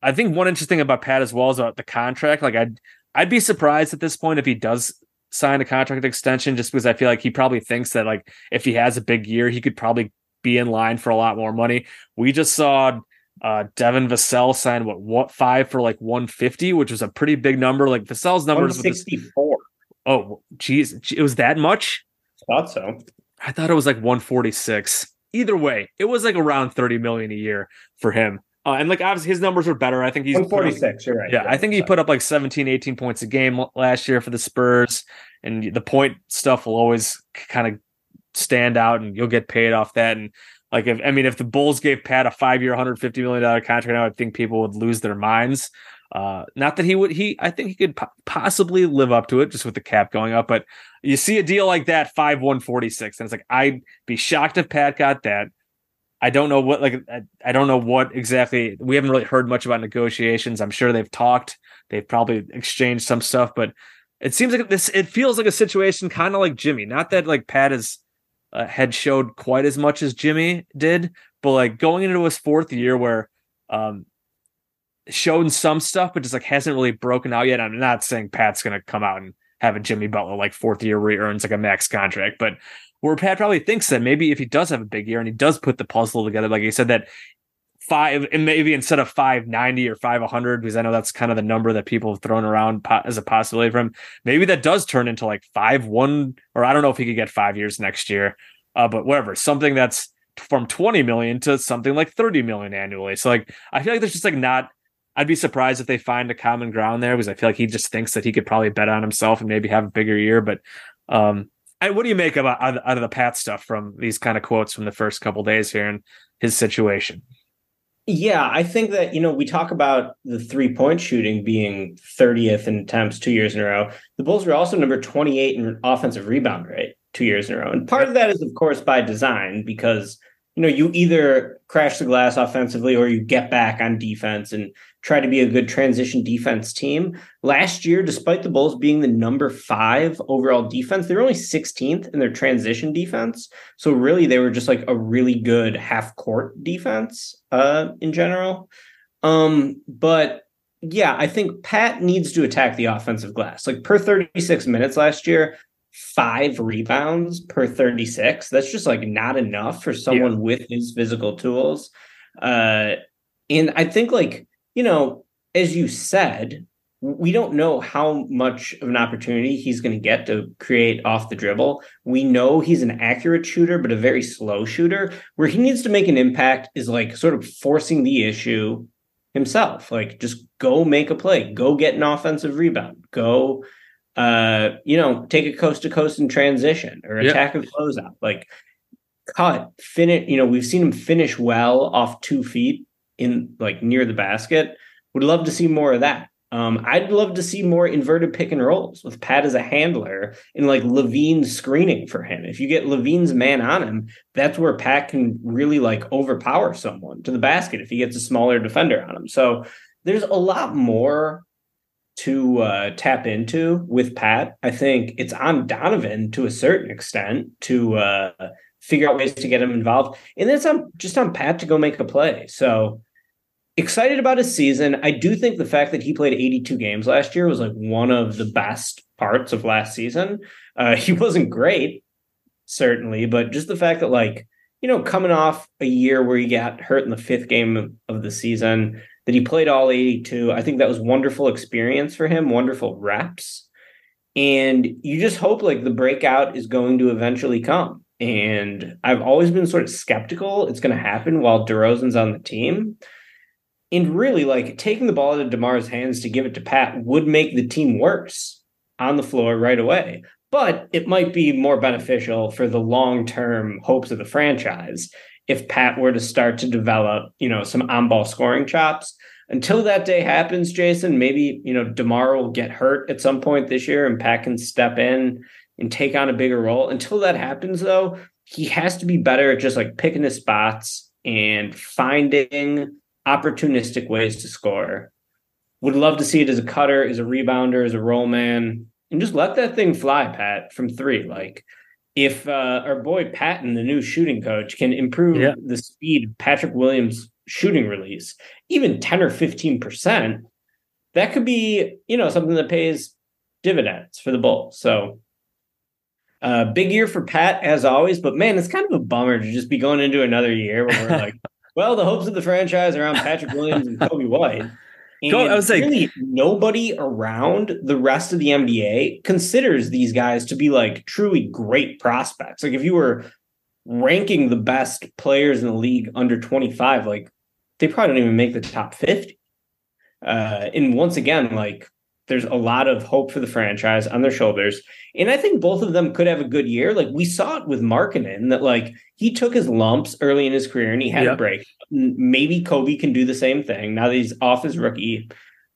I think one interesting thing about Pat as well is about the contract. Like I'd I'd be surprised at this point if he does sign a contract extension, just because I feel like he probably thinks that like if he has a big year, he could probably be in line for a lot more money. We just saw uh Devin Vassell sign what what five for like 150, which was a pretty big number. Like Vassell's numbers 64. Oh, geez, it was that much? Thought so. I thought it was like 146. Either way, it was like around 30 million a year for him. Uh, and like obviously his numbers are better. I think he's 146. You're right. Yeah, yeah I think he put up like 17, 18 points a game last year for the Spurs. And the point stuff will always kind of stand out and you'll get paid off that. And like if I mean if the Bulls gave Pat a five year, 150 million dollar contract now, I think people would lose their minds. Uh, not that he would, he, I think he could po- possibly live up to it just with the cap going up, but you see a deal like that, 5 146, and it's like, I'd be shocked if Pat got that. I don't know what, like, I, I don't know what exactly, we haven't really heard much about negotiations. I'm sure they've talked, they've probably exchanged some stuff, but it seems like this, it feels like a situation kind of like Jimmy. Not that like Pat is, uh, had showed quite as much as Jimmy did, but like going into his fourth year where, um, shown some stuff, but just like hasn't really broken out yet. I'm not saying Pat's to come out and have a Jimmy Butler like fourth year where he earns like a max contract, but where Pat probably thinks that maybe if he does have a big year and he does put the puzzle together, like he said, that five and maybe instead of 590 or 500 because i know that's kind of the number that people have thrown around as a possibility for him maybe that does turn into like five one or i don't know if he could get five years next year uh, but whatever something that's from 20 million to something like 30 million annually so like i feel like there's just like not I'd be surprised if they find a common ground there because I feel like he just thinks that he could probably bet on himself and maybe have a bigger year. But um, I, what do you make about out of the Pat stuff from these kind of quotes from the first couple days here and his situation? Yeah, I think that, you know, we talk about the three point shooting being 30th in attempts two years in a row. The Bulls were also number 28 in offensive rebound rate two years in a row. And part of that is, of course, by design because, you know, you either crash the glass offensively or you get back on defense and try to be a good transition defense team. Last year, despite the Bulls being the number five overall defense, they were only 16th in their transition defense. So really, they were just like a really good half court defense uh, in general. Um, but yeah, I think Pat needs to attack the offensive glass. Like per 36 minutes last year, five rebounds per 36. That's just like not enough for someone yeah. with his physical tools. Uh, and I think like you know, as you said, we don't know how much of an opportunity he's going to get to create off the dribble. We know he's an accurate shooter, but a very slow shooter. Where he needs to make an impact is like sort of forcing the issue himself. Like just go make a play, go get an offensive rebound, go uh, you know, take a coast to coast in transition or attack yep. a closeout. Like cut, finish, you know, we've seen him finish well off two feet in like near the basket. Would love to see more of that. Um, I'd love to see more inverted pick and rolls with Pat as a handler and like LaVine screening for him. If you get LaVine's man on him, that's where Pat can really like overpower someone to the basket if he gets a smaller defender on him. So there's a lot more to uh, tap into with Pat. I think it's on Donovan to a certain extent to uh, figure out ways to get him involved, and it's on just on Pat to go make a play. So excited about his season. I do think the fact that he played 82 games last year was like one of the best parts of last season. Uh, he wasn't great, certainly, but just the fact that like you know coming off a year where he got hurt in the fifth game of the season, that he played all 82. I think that was wonderful experience for him, wonderful reps. And you just hope like the breakout is going to eventually come. And I've always been sort of skeptical it's going to happen while DeRozan's on the team and really like taking the ball out of DeMar's hands to give it to Pat would make the team worse on the floor right away. But it might be more beneficial for the long-term hopes of the franchise if Pat were to start to develop, you know, some on-ball scoring chops. Until that day happens, Jason, maybe, you know, DeMar will get hurt at some point this year and Pat can step in and take on a bigger role. Until that happens though, he has to be better at just like picking his spots and finding opportunistic ways to score. Would love to see it as a cutter, as a rebounder, as a roll man, and just let that thing fly, Pat, from three. Like if uh, our boy Patton, the new shooting coach, can improve yeah. the speed of Patrick Williams' shooting release, even 10 or 15%, that could be, you know, something that pays dividends for the Bulls. So uh, big year for Pat as always, but man, it's kind of a bummer to just be going into another year where we're like, well, the hopes of the franchise around Patrick Williams and Coby White. And I was like, really, nobody around the rest of the NBA considers these guys to be like truly great prospects. Like if you were ranking the best players in the league under 25, like they probably don't even make the top 50. Uh, and once again, like there's a lot of hope for the franchise on their shoulders. And I think both of them could have a good year. Like we saw it with Markkanen that like he took his lumps early in his career and he had yep. a break. Maybe Coby can do the same thing now that he's off his rookie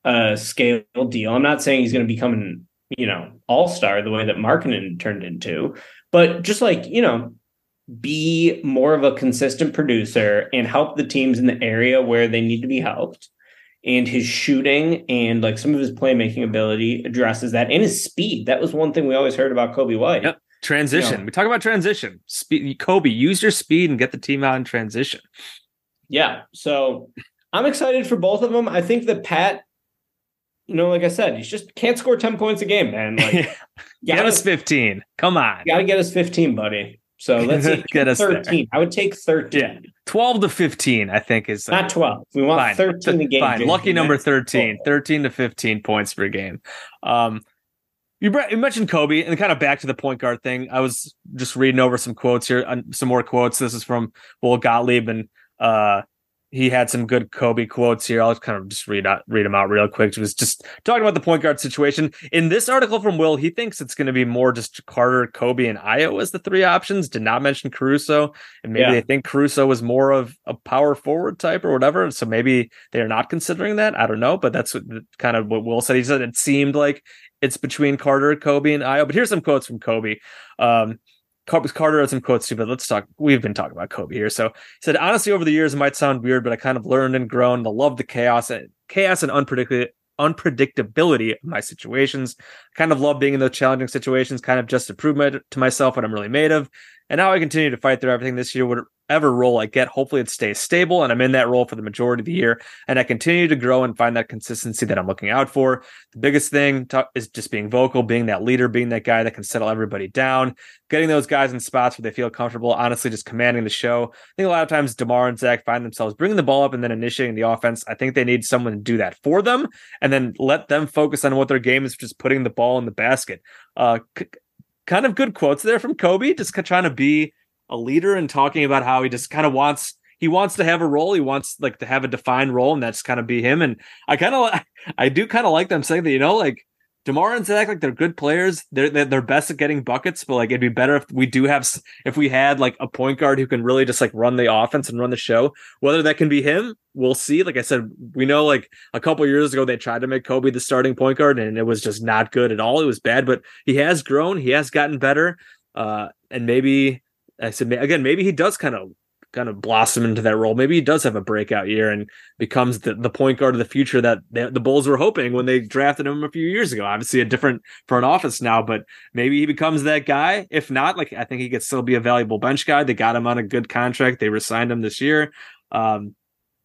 uh scale deal. I'm not saying he's going to become an, you know, all-star the way that Markkanen turned into, but just like, you know, be more of a consistent producer and help the teams in the area where they need to be helped and his shooting and like some of his playmaking ability addresses that and his speed. That was one thing we always heard about Coby White. Yep. Transition. You know, we talk about transition. Speed, Coby, use your speed and get the team out in transition. Yeah. So I'm excited for both of them. I think that Pat, you know, like I said, he just can't score 10 points a game, man. Like, get us 15. Come on. Got to get us 15, buddy. So let's get us 13. There. I would take 13. Yeah. 12 to 15, I think is not 12. We want fine. 13 a game. Fine. Lucky number 13, 13 to 15 points per game. Um, you, you mentioned Coby and kind of back to the point guard thing. I was just reading over some quotes here, some more quotes. This is from Will Gottlieb and uh, he had some good Coby quotes here. I'll kind of just read out, read them out real quick. He was just talking about the point guard situation. In this article from Will, he thinks it's going to be more just Carter, Coby, and Ayo as the three options. Did not mention Caruso, and maybe yeah. they think Caruso is more of a power forward type or whatever. So maybe they're not considering that. I don't know, but that's what, kind of what Will said. He said it seemed like it's between Carter, Coby, and Ayo. But here's some quotes from Coby. Um, Carter has some quotes too, but let's talk. We've been talking about Coby here. So he said, honestly, over the years, it might sound weird, but I kind of learned and grown to love the chaos and chaos and unpredictability unpredictability of my situations. I kind of love being in those challenging situations, kind of just to prove my, to myself what I'm really made of. And now I continue to fight through everything this year, whatever role I get. Hopefully it stays stable and I'm in that role for the majority of the year. And I continue to grow and find that consistency that I'm looking out for. The biggest thing to, is just being vocal, being that leader, being that guy that can settle everybody down, getting those guys in spots where they feel comfortable, honestly, just commanding the show. I think a lot of times DeMar and Zach find themselves bringing the ball up and then initiating the offense. I think they need someone to do that for them and then let them focus on what their game is, just putting the ball in the basket. Uh, kind of good quotes there from Coby, just trying to be a leader and talking about how he just kind of wants he wants to have a role. He wants like to have a defined role, and that's kind of be him. And I kind of I do kind of like them saying that you know like Demar and Zach, like they're good players. They're, they're they're best at getting buckets, but like it'd be better if we do have if we had like a point guard who can really just like run the offense and run the show. Whether that can be him, we'll see. Like I said, we know like a couple years ago they tried to make Coby the starting point guard, and it was just not good at all. It was bad, but he has grown. He has gotten better. Uh, and maybe I said again, maybe he does kind of kind of blossom into that role. Maybe he does have a breakout year and becomes the, the point guard of the future that the, the Bulls were hoping when they drafted him a few years ago. Obviously, a different front office now, but maybe he becomes that guy. If not, like I think he could still be a valuable bench guy. They got him on a good contract. They resigned him this year. Um,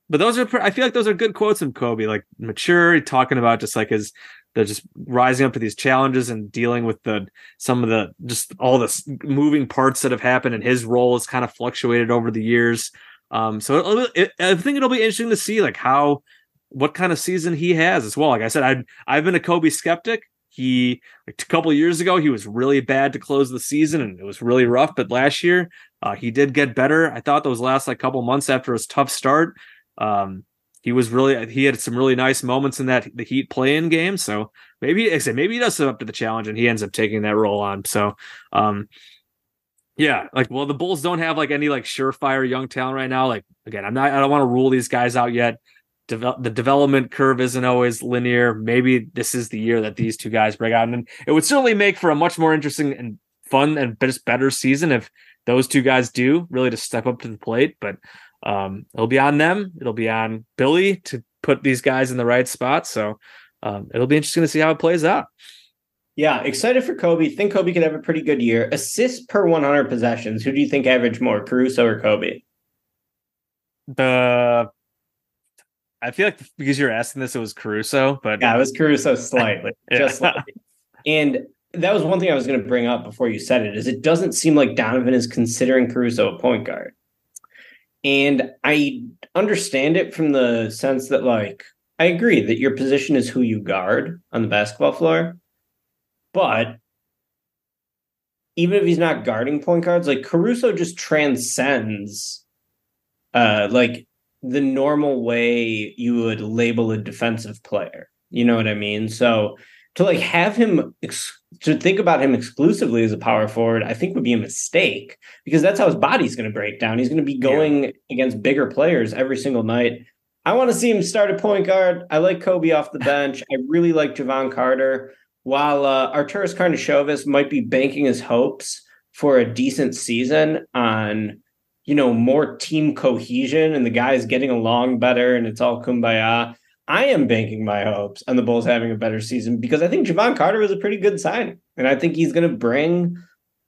but those are, I feel like those are good quotes from Coby, like mature, talking about just like his they're just rising up to these challenges and dealing with the some of the just all the moving parts that have happened and his role has kind of fluctuated over the years. Um so it, it, i think it'll be interesting to see like how what kind of season he has as well. Like i said i i've been a coby skeptic. He like a couple years ago he was really bad to close the season and it was really rough but last year uh, he did get better. I thought those last like couple months after his tough start um he was really he had some really nice moments in that the Heat play-in game. So maybe I said maybe he does live up to the challenge and he ends up taking that role on. So um yeah, like well the Bulls don't have like any like surefire young talent right now. Like again, I'm not I don't want to rule these guys out yet. Deve- the development curve isn't always linear. Maybe this is the year that these two guys break out, and it would certainly make for a much more interesting and fun and just better season if those two guys do really to step up to the plate. But um, it'll be on them. It'll be on Billy to put these guys in the right spot. So um, it'll be interesting to see how it plays out. Yeah, excited for Coby. Think Coby could have a pretty good year. Assists per 100 possessions. Who do you think averaged more, Caruso or Coby? The I feel like because you're asking this, it was Caruso, but yeah, it was Caruso slightly, yeah. just slightly. And that was one thing I was going to bring up before you said it. Is it doesn't seem like Donovan is considering Caruso a point guard. And I understand it from the sense that, like, I agree that your position is who you guard on the basketball floor. But even if he's not guarding point guards, like Caruso just transcends uh like the normal way you would label a defensive player. You know what I mean? So to like have him ex- to think about him exclusively as a power forward, I think would be a mistake because that's how his body's going to break down. He's going to be going yeah. against bigger players every single night. I want to see him start a point guard. I like Coby off the bench. I really like Jevon Carter. While uh, Arturas Karnisovas might be banking his hopes for a decent season on, you know, more team cohesion and the guys getting along better and it's all kumbaya. I am banking my hopes on the Bulls having a better season because I think Jevon Carter was a pretty good sign. And I think he's going to bring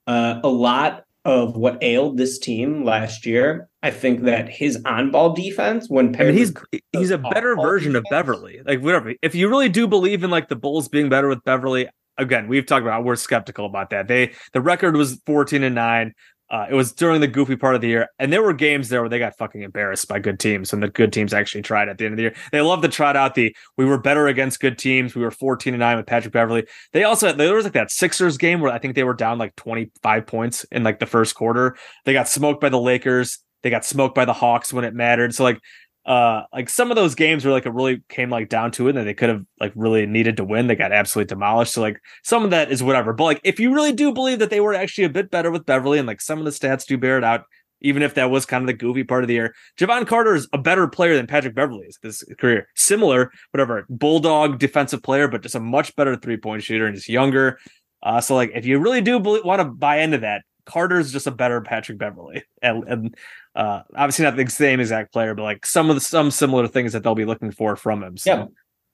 uh, a lot of what ailed this team last year. I think that his on-ball defense, when paired, I mean, he's he's a better version defense, of Beverley. Like whatever. If you really do believe in like the Bulls being better with Beverley, again, we've talked about we're skeptical about that. They the record was 14 and 9. Uh, it was during the goofy part of the year, and there were games there where they got fucking embarrassed by good teams, and the good teams actually tried at the end of the year. They love to trot out the we were better against good teams. We were fourteen and nine with Patrick Beverley. They also there was like that Sixers game where I think they were down like twenty five points in like the first quarter. They got smoked by the Lakers. They got smoked by the Hawks when it mattered. So like uh like some of those games were like it really came like down to it and they could have like really needed to win. They got absolutely demolished. So like some of that is whatever. But like if you really do believe that they were actually a bit better with beverley and like some of the stats do bear it out even if that was kind of the goofy part of the year jevon carter is a better player than patrick beverley is this career. Similar whatever bulldog defensive player but just a much better three-point shooter and just younger. Uh so like if you really do want to buy into that Carter's just a better Patrick Beverley, and, and uh, obviously not the same exact player, but like some of the some similar things that they'll be looking for from him. So. Yeah,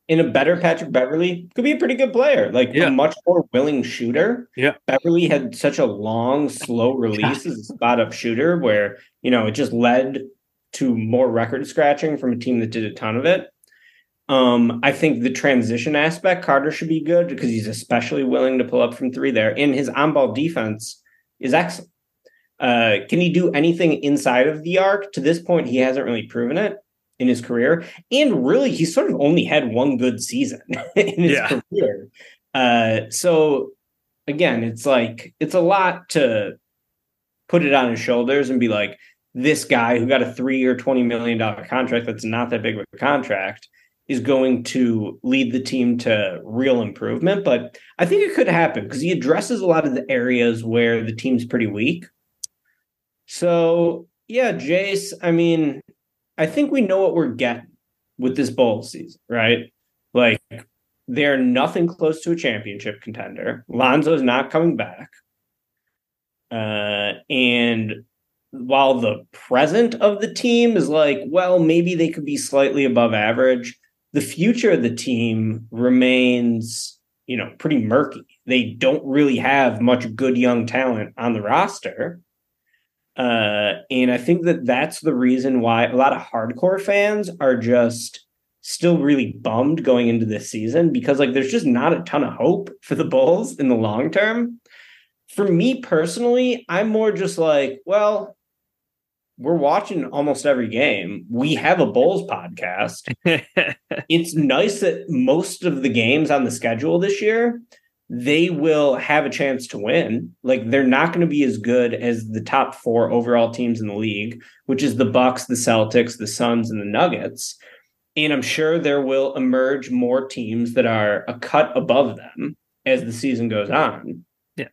in a better Patrick Beverley could be a pretty good player, like yeah. a much more willing shooter. Yeah, Beverley had such a long, slow release as a spot up shooter, where you know it just led to more record scratching from a team that did a ton of it. Um, I think the transition aspect, Carter should be good because he's especially willing to pull up from three there. In his on ball defense is excellent. Uh, can he do anything inside of the arc? To this point, he hasn't really proven it in his career. And really, he's sort of only had one good season in his yeah. career. Uh, so again, it's like it's a lot to put it on his shoulders and be like, this guy who got a three or $20 million contract that's not that big of a contract is going to lead the team to real improvement. But I think it could happen because he addresses a lot of the areas where the team's pretty weak. So, yeah, Jace, I mean, I think we know what we're getting with this bowl season, right? Like, they're nothing close to a championship contender. Lonzo's not coming back. Uh, and while the present of the team is like, well, maybe they could be slightly above average, the future of the team remains, you know, pretty murky. They don't really have much good young talent on the roster. Uh, and I think that that's the reason why a lot of hardcore fans are just still really bummed going into this season because like there's just not a ton of hope for the Bulls in the long term. For me personally, I'm more just like, well, we're watching almost every game. We have a Bulls podcast. it's nice that most of the games on the schedule this year, they will have a chance to win. Like they're not going to be as good as the top 4 overall teams in the league, which is the Bucks, the Celtics, the Suns and the Nuggets. And I'm sure there will emerge more teams that are a cut above them as the season goes on. Yeah.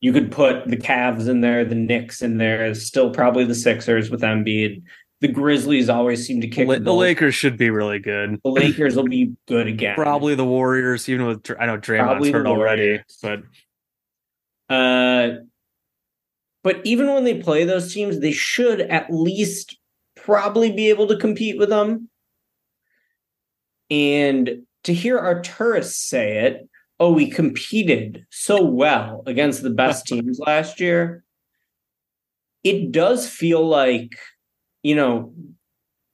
You could put the Cavs in there, the Knicks in there, still probably the Sixers with Embiid. The Grizzlies always seem to kick the, the Lakers should be really good. The Lakers will be good again. Probably the Warriors, even with I know Draymond's Probably hurt already, but Uh, but even when they play those teams, they should at least probably be able to compete with them. And to hear Arturas say it, oh, we competed so well against the best teams last year. It does feel like, you know,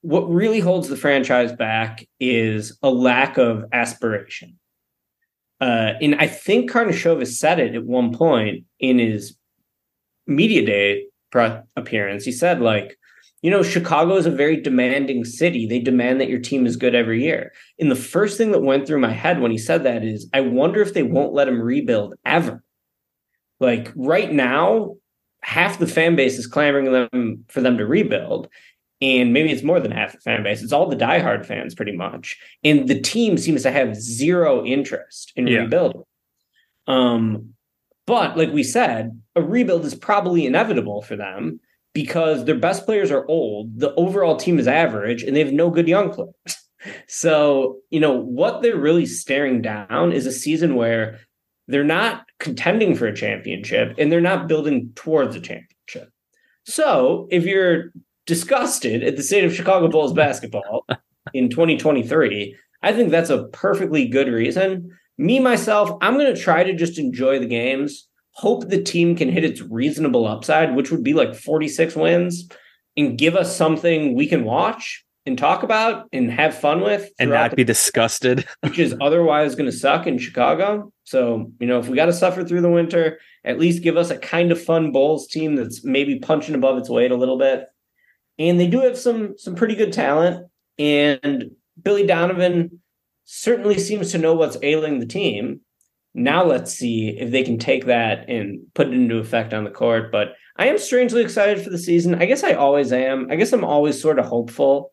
what really holds the franchise back is a lack of aspiration. Uh, and I think Karnisovas said it at one point in his media day appearance. He said, like, you know, Chicago is a very demanding city. They demand that your team is good every year. And the first thing that went through my head when he said that is, I wonder if they won't let him rebuild ever. Like right now, half the fan base is clamoring them for them to rebuild. And maybe it's more than half the fan base. It's all the diehard fans, pretty much. And the team seems to have zero interest in Yeah. rebuilding. Um, but like we said, a rebuild is probably inevitable for them because their best players are old, the overall team is average, and they have no good young players. So, you know, what they're really staring down is a season where they're not contending for a championship and they're not building towards a championship. So, if you're disgusted at the state of Chicago Bulls basketball in 2023, I think that's a perfectly good reason. Me, myself, I'm going to try to just enjoy the games, hope the team can hit its reasonable upside, which would be like 46 wins, and give us something we can watch and talk about and have fun with. and not the be disgusted. which is otherwise going to suck in Chicago. So, you know, if we got to suffer through the winter, at least give us a kind of fun Bulls team that's maybe punching above its weight a little bit. And they do have some some pretty good talent and Billy Donovan certainly seems to know what's ailing the team. Now let's see if they can take that and put it into effect on the court, but I am strangely excited for the season. I guess I always am. I guess I'm always sort of hopeful.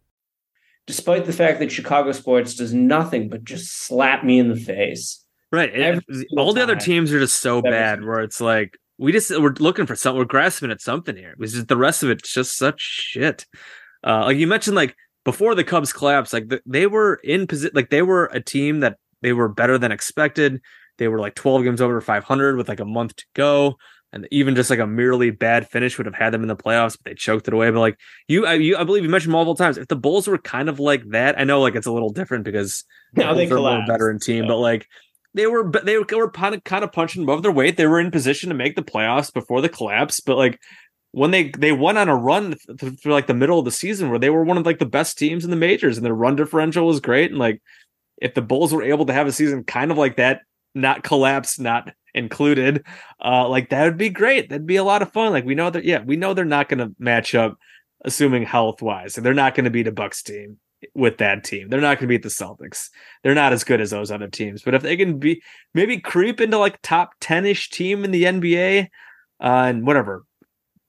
despite the fact that Chicago sports does nothing but just slap me in the face. Right. single all the other teams are just so bad where it's like we just we're looking for something. We're grasping at something here. It's just the rest of it's just such shit. Uh, like you mentioned, like before the Cubs collapsed, like the, they were in position, like they were a team that they were better than expected. They were like 12 games over 500 with like a month to go. And even just like a merely bad finish would have had them in the playoffs, but they choked it away. But like you, I, you, I believe you mentioned multiple times, if the Bulls were kind of like that, I know like it's a little different because Now they Bulls are a little collapsed, team, so. but like they were, they were, they were kind of, kind of punching above their weight. They were in position to make the playoffs before the collapse, but like when they they went on a run th- through like the middle of the season where they were one of like the best teams in the majors and their run differential was great and like if the Bulls were able to have a season kind of like that, not collapse, not included, uh, like that would be great. That'd be a lot of fun. Like we know that, yeah, we know they're not going to match up, assuming health wise, and they're not going to beat a Bucks team with that team. They're not going to beat the Celtics. They're not as good as those other teams. But if they can be maybe creep into like top ten ish team in the NBA, uh, and whatever,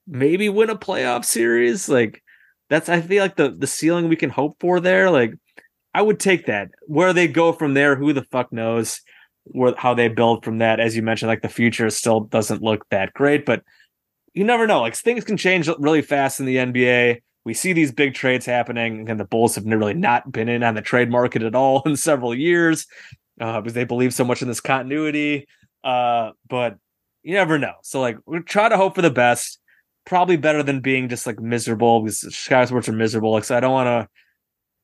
maybe win a playoff series, like that's I feel like the the ceiling we can hope for there. Like I would take that. Where they go from there, who the fuck knows? Where how they build from that, as you mentioned, like the future still doesn't look that great, but you never know. Like things can change really fast in the NBA. We see these big trades happening, and the Bulls have really not been in on the trade market at all in several years uh, because they believe so much in this continuity. Uh, but you never know. So like we try to hope for the best. Probably better than being just like miserable because Chicago sports are miserable. Like so I don't want to.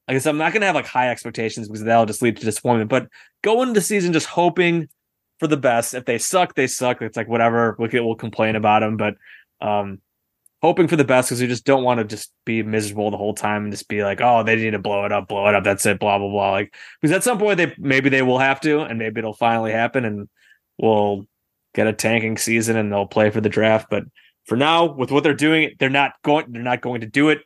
I guess I'm not gonna have like high expectations because that'll just lead to disappointment. But go into the season just hoping for the best. If they suck, they suck. It's like whatever. We'll, we'll complain about them, but um, hoping for the best because we just don't want to just be miserable the whole time and just be like, oh, they need to blow it up, blow it up. That's it. Blah blah blah. Like because at some point they maybe they will have to, and maybe it'll finally happen, and we'll get a tanking season and they'll play for the draft. But for now, with what they're doing, they're not going. They're not going to do it.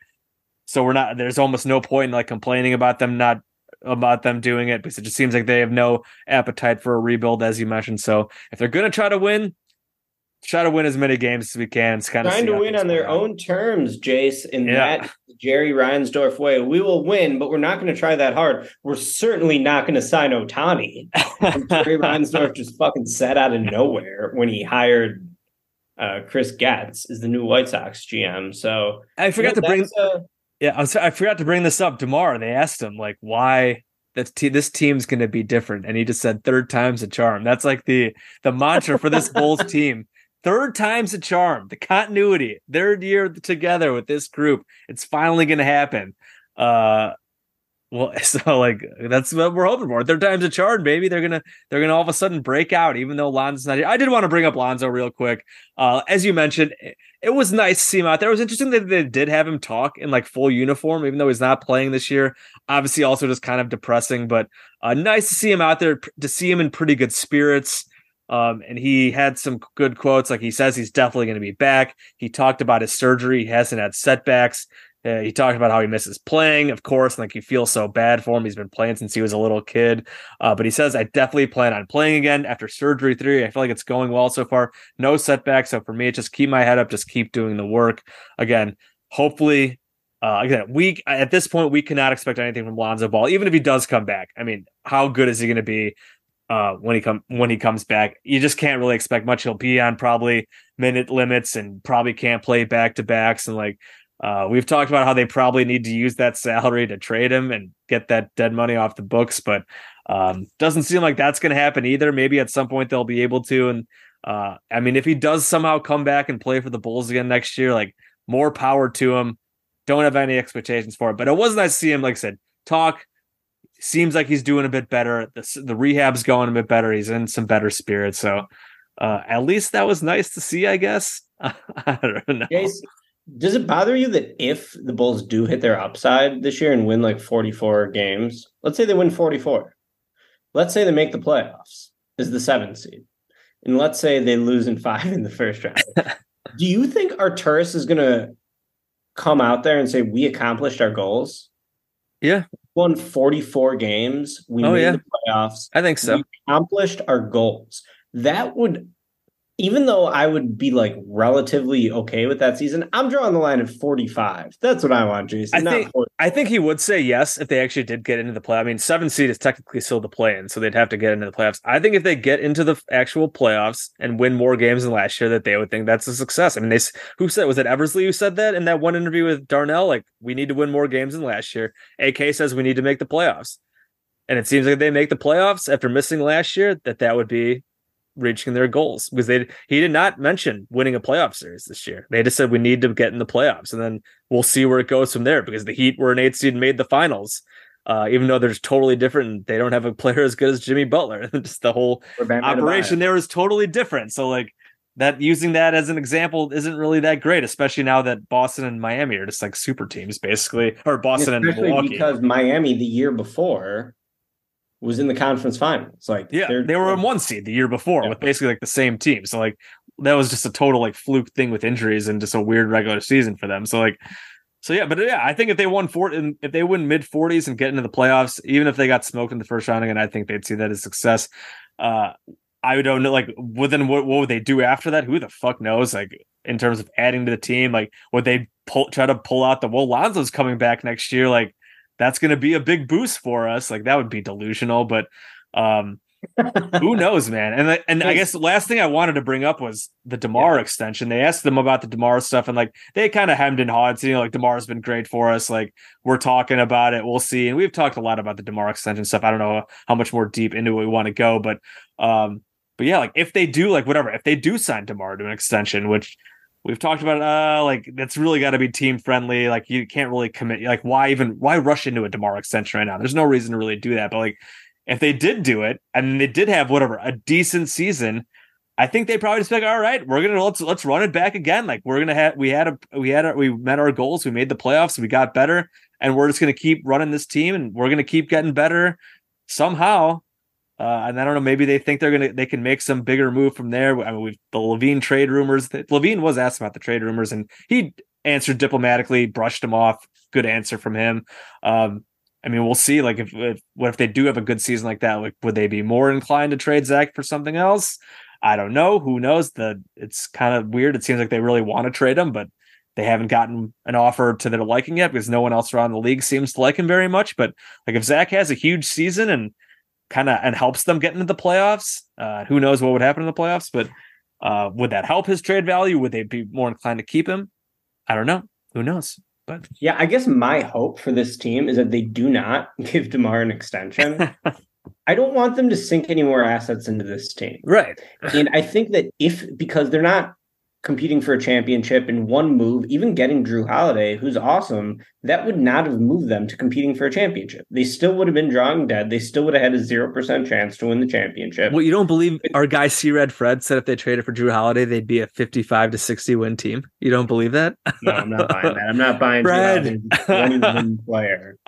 So we're not. There's almost no point in like complaining about them not about them doing it because it just seems like they have no appetite for a rebuild, as you mentioned. So if they're going to try to win, try to win as many games as we can. It's kind of trying to win on their own terms, Jace, in Yeah. that Jerry Reinsdorf way. We will win, but we're not going to try that hard. We're certainly not going to sign Ohtani. Jerry Reinsdorf just fucking sat out of nowhere when he hired uh, Chris Getz is the new White Sox GM. So I forgot yeah, to bring. uh, Yeah, I, was, I forgot to bring this up. Tomorrow they asked him like why this te- this team's going to be different, and he just said third time's a charm. That's like the the mantra for this Bulls team. Third time's a charm. The continuity, third year together with this group, it's finally going to happen. Uh, well, so like that's what we're hoping for. Third time's a charm, baby. They're gonna they're gonna all of a sudden break out, even though Lonzo's not here. I did want to bring up Lonzo real quick. Uh, as you mentioned, it, it was nice to see him out there. It was interesting that they did have him talk in like full uniform, even though he's not playing this year. Obviously, also just kind of depressing, but uh, nice to see him out there, to see him in pretty good spirits. Um, and he had some good quotes. Like he says, he's definitely going to be back. He talked about his surgery. He hasn't had setbacks. Uh, he talked about how he misses playing, of course, and like he feels so bad for him. He's been playing since he was a little kid. Uh, but he says, I definitely plan on playing again after surgery three. I feel like it's going well so far. No setbacks. So for me, it's just keep my head up, just keep doing the work. Again, hopefully, uh, again, we at this point, we cannot expect anything from Lonzo Ball, even if he does come back. I mean, how good is he going to be? Uh, when he come when he comes back, you just can't really expect much. He'll be on probably minute limits and probably can't play back to backs and like uh, we've talked about how they probably need to use that salary to trade him and get that dead money off the books, but um, doesn't seem like that's going to happen either. Maybe at some point they'll be able to. And uh, I mean, if he does somehow come back and play for the Bulls again next year, like more power to him. Don't have any expectations for it, but it was nice to see him. Like I said, talk. Seems like he's doing a bit better. The, the rehab's going a bit better. He's in some better spirits. So uh, at least that was nice to see, I guess. I don't know. Jace, does it bother you that if the Bulls do hit their upside this year and win like 44 games, let's say they win 44, let's say they make the playoffs as the seventh seed, and let's say they lose in five in the first round, do you think Arturas is going to come out there and say, We accomplished our goals? Yeah. Won 44 games. We Oh, made yeah. the playoffs. I think so. We accomplished our goals. That would even though I would be like relatively okay with that season, I'm drawing the line at 45. That's what I want, Jason. I think 40. I think he would say yes if they actually did get into the play. I mean, seven seed is technically still the play-in, so they'd have to get into the playoffs. I think if they get into the actual playoffs and win more games than last year, that they would think that's a success. I mean, they who said was it Eversley who said that in that one interview with Darnell? Like, we need to win more games than last year. AK says we need to make the playoffs, and it seems like they make the playoffs after missing last year. That that would be reaching their goals because they he did not mention winning a playoff series this year. They just said we need to get in the playoffs, and then we'll see where it goes from there. Because the Heat were an eight seed and made the finals, uh, even though they're totally different. They don't have a player as good as Jimmy Butler. just the whole operation there is totally different. So like that using that as an example isn't really that great, especially now that Boston and Miami are just like super teams basically, or Boston and Milwaukee. because Miami the year before was in the conference finals. Like, Yeah, they're- were in one seed the year before Yeah. with basically like the same team. So like that was just a total like fluke thing with injuries and just a weird regular season for them. So like, so yeah, but yeah, I think if they won four, and if they win mid forties and get into the playoffs, even if they got smoked in the first round again, I think they'd see that as success. Uh, I don't know, like, within what what would they do after that? Who the fuck knows? Like in terms of adding to the team, like would they pull try to pull out the well, Lonzo's coming back next year, like that's going to be a big boost for us. Like that would be delusional, but um who knows, man? And I- and I guess the last thing I wanted to bring up was the Demar extension. They asked them about the Demar stuff, and like they kind of hemmed and hawed. So, you know, like Demar's been great for us. Like we're talking about it. We'll see. And we've talked a lot about the Demar extension stuff. I don't know how much more deep into it we want to go, but um, but yeah, like if they do, like whatever, if they do sign Demar to an extension, which we've talked about, uh, like that's really got to be team friendly. Like you can't really commit. Like why even why rush into a Demar extension right now? There's no reason to really do that. But like if they did do it and they did have whatever a decent season, I think they probably just be like, all right, we're gonna let's let's run it back again. Like we're gonna have we had a we had a, we met our goals, we made the playoffs, we got better, and we're just gonna keep running this team and we're gonna keep getting better somehow. Uh, and I don't know, maybe they think they're gonna they can make some bigger move from there. I mean, we've the LaVine trade rumors. LaVine was asked about the trade rumors, and he answered diplomatically, brushed him off. Good answer from him. Um, I mean, we'll see. Like, if, if what if they do have a good season like that? Like, would they be more inclined to trade Zach for something else? I don't know. Who knows? The it's kind of weird. It seems like they really want to trade him, but they haven't gotten an offer to their liking yet because no one else around the league seems to like him very much. But like, if Zach has a huge season and kind of and helps them get into the playoffs, uh, who knows what would happen in the playoffs? But uh, would that help his trade value? Would they be more inclined to keep him? I don't know. Who knows? But Yeah, I guess my hope for this team is that they do not give DeMar an extension. I don't want them to sink any more assets into this team. right. And I think that if because they're not competing for a championship in one move, even getting Jrue Holiday, who's awesome, that would not have moved them to competing for a championship. They still would have been drawing dead. They still would have had a zero percent chance to win the championship. Well, you don't believe our guy C Red Fred said if they traded for Jrue Holiday, they'd be a 55 to 60 win team. You don't believe that? no, I'm not buying that. I'm not buying Fred. One player.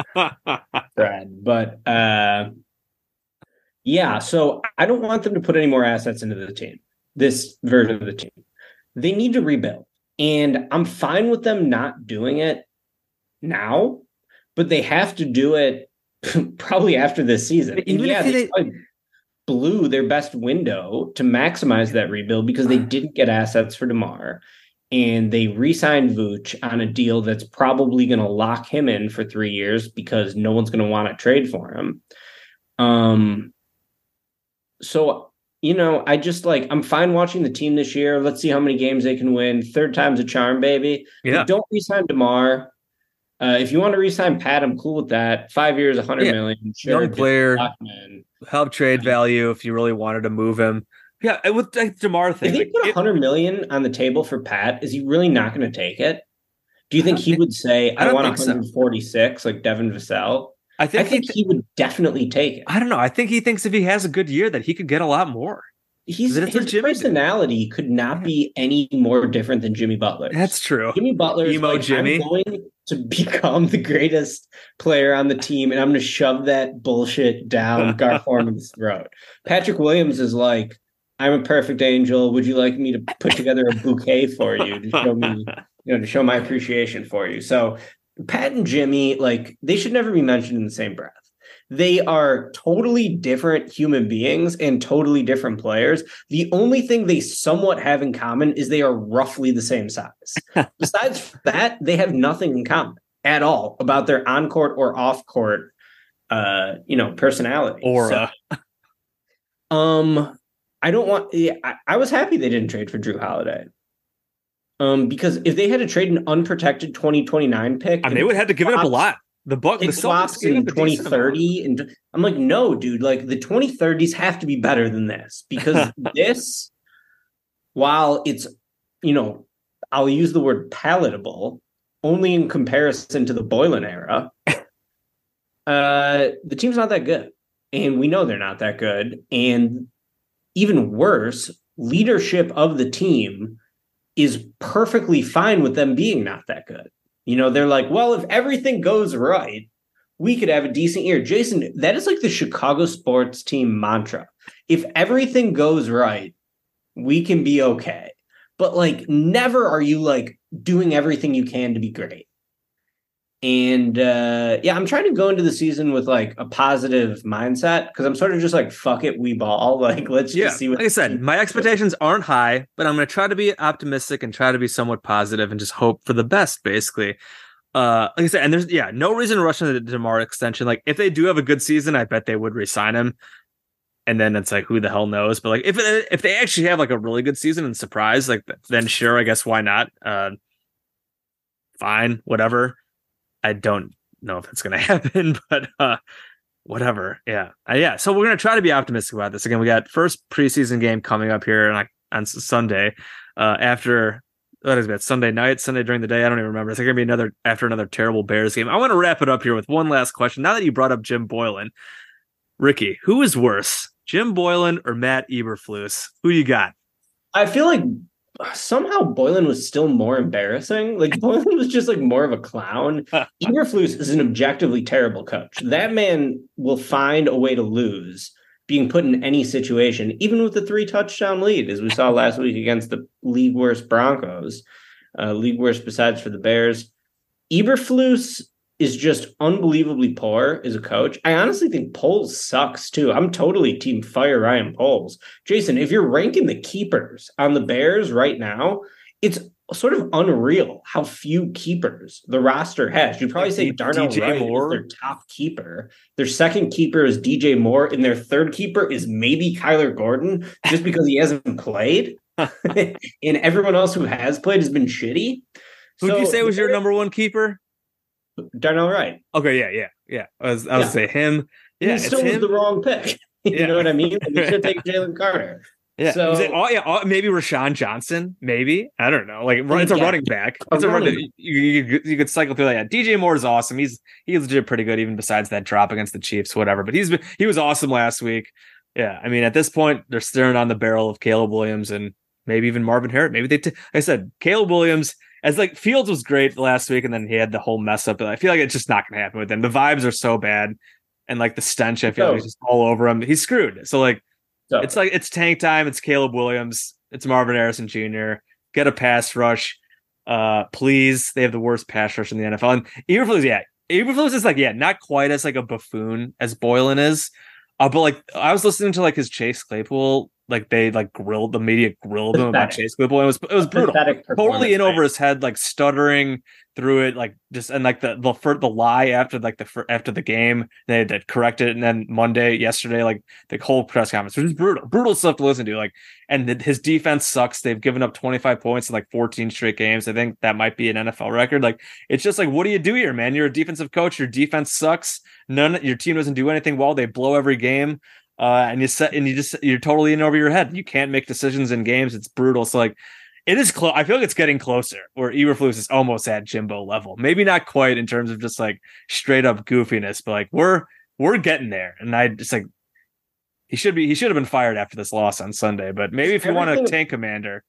Fred. But uh yeah, so I don't want them to put any more assets into the team, this version of the team. They need to rebuild. And I'm fine with them not doing it now, but they have to do it probably after this season. Even yeah, if they they- blew their best window to maximize that rebuild because they didn't get assets for DeMar. And they re-signed Vooch on a deal that's probably going to lock him in for three years because no one's going to want to trade for him. Um, so you know, I just like I'm fine watching the team this year. Let's see how many games they can win. Third time's a charm, baby. But Yeah. don't resign Demar. Uh, if you want to resign Pat, I'm cool with that. Five years, a hundred Yeah. million. Sure, Young player. lock. Help trade value if you really wanted to move him. Yeah, it would like DeMar If thing. they like, put a it- hundred million on the table for Pat, is he really not going to take it? Do you think he would say, I "I, want think so. 146 like Devin Vassell"? I I think, think he, he would definitely take it. I don't know. I think he thinks if he has a good year that he could get a lot more. He's That's what his Jimmy did. personality could not be any more different than Jimmy Butler. That's true. Jimmy Butler is Emo like, Jimmy. I'm going to become the greatest player on the team, and I'm going to shove that bullshit down Gar Forman's throat. Patrick Williams is like, I'm a perfect angel. Would you like me to put together a bouquet for you to show me, you know, to show my appreciation for you? So Pat and Jimmy, like, they should never be mentioned in the same breath. They are totally different human beings and totally different players. The only thing they somewhat have in common is they are roughly the same size. Besides that, they have nothing in common at all about their on court or off court, uh, you know, personality. Aura. So, um, I don't want. Yeah, I, I was happy they didn't trade for Jrue Holiday. Um, because if they had to trade an unprotected 2029 pick, I mean, they would have to give it up a lot. The Buck, the swaps in 2030, and I'm like, no, dude. Like the 2030s have to be better than this because this, while it's, you know, I'll use the word palatable only in comparison to the Boylan era. uh, the team's not that good, and we know they're not that good. And even worse, leadership of the team is perfectly fine with them being not that good. You know, they're like, well, if everything goes right, we could have a decent year. Jason, that is like the Chicago sports team mantra. If everything goes right, we can be okay. But like, never are you like doing everything you can to be great. And uh yeah, I'm trying to go into the season with like a positive mindset because I'm sort of just like, fuck it, we ball. Like, let's Yeah, just see what like I said, my expectations aren't high, but I'm going to try to be optimistic and try to be somewhat positive and just hope for the best, basically. Uh, like I said, and there's yeah, no reason to rush into the Demar extension. Like if they do have a good season, I bet they would resign him. And then it's like, who the hell knows? But like, if if they actually have like a really good season and surprise, like then sure, I guess why not? Uh, fine, whatever. I don't know if it's going to happen, but uh, whatever. Yeah, uh, yeah. So we're going to try to be optimistic about this. Again, we got first preseason game coming up here on, on Sunday. Uh, after That is it? Sunday night, Sunday during the day. I don't even remember. It's going to be another after another terrible Bears game. I want to wrap it up here with one last question. Now that you brought up Jim Boylan, Ricky, who is worse, Jim Boylan or Matt Eberflus? Who you got? I feel like somehow Boylan was still more embarrassing. Like Boylan was just like more of a clown. Eberflus is an objectively terrible coach. That man will find a way to lose being put in any situation, even with the three touchdown lead, as we saw last week against the league worst Broncos, uh, league worst besides for the Bears. Eberflus is just unbelievably poor as a coach. I honestly think Poles sucks too. I'm totally team fire Ryan Poles. Jason, if you're ranking the keepers on the Bears right now, it's sort of unreal how few keepers the roster has. You'd probably say Darnell DJ Wright Moore. is their top keeper. Their second keeper is DJ Moore, and their third keeper is maybe Kyler Gordon, just because he hasn't played. and everyone else who has played has been shitty. Who'd you say was your number one keeper? Darnell Wright? Okay, yeah, yeah, yeah. I was, I was Yeah. say him. Yeah, it's still was him. the wrong pick. you Yeah. know what I mean? Like, we should take Jalen Carter. Yeah. So- it- oh yeah. Oh, maybe Roschon Johnson. Maybe I don't know. Like it's a Yeah. running back. It's a oh, running. running You, you, you could cycle through that. Yeah. DJ Moore is awesome. He's he's did pretty good even besides that drop against the Chiefs. Whatever. But he's been he was awesome last week. Yeah. I mean, at this point, they're staring on the barrel of Caleb Williams and maybe even Marvin Harris. Maybe they. T- like I said Caleb Williams. As like Fields was great last week, and then he had the whole mess up. But I feel like it's just not going to happen with him. The vibes are so bad, and like the stench, I feel like is just all over him. He's screwed. So like So it's like it's tank time. It's Caleb Williams. It's Marvin Harrison Jr. Get a pass rush, uh, please. They have the worst pass rush in the NFL. And Eberflus, yeah, Eberflus is like yeah, not quite as like a buffoon as Boylan is. Uh, but like I was listening to like his Chase Claypool, like they like grilled the media grilled him about. Chase Claypool. It was it was brutal totally in over his head, like stuttering through it, like just and like the the fir- the lie after like the after the game they had to correct it, and then Monday yesterday, like the whole press conference, which is brutal, brutal stuff to listen to. Like, and th- his defense sucks. They've given up 25 points in like 14 straight games. I think that might be an NFL record. Like, it's just like, what do you do here, man? You're a defensive coach. Your defense sucks. None. Your team doesn't do anything well. They blow every game uh, and you set and you just you're totally in over your head. You can't make decisions in games. It's brutal. So like, it is close. I feel like it's getting closer. Where Eberflus is almost at Jimbo level. Maybe not quite in terms of just like straight up goofiness, but like we're we're getting there. And I just like he should be he should have been fired after this loss on Sunday. But maybe if you want a tank commander,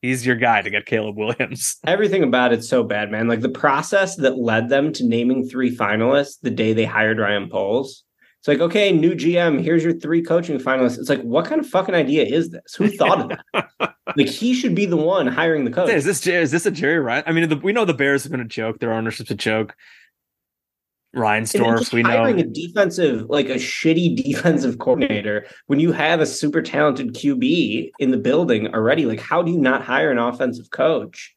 he's your guy to get Caleb Williams. Everything about it's so bad, man. Like the process that led them to naming three finalists the day they hired Ryan Poles. It's like, okay, new GM, here's your three coaching finalists. It's like, what kind of fucking idea is this? Who thought of that? like he should be the one hiring the coach. Is this is this a Jerry Ryan? I mean, the, we know the Bears have been a joke. Their ownership's a joke. Ryan Reinsdorf, we know. hiring a defensive, like a shitty defensive coordinator, when you have a super talented QB in the building already, like how do you not hire an offensive coach?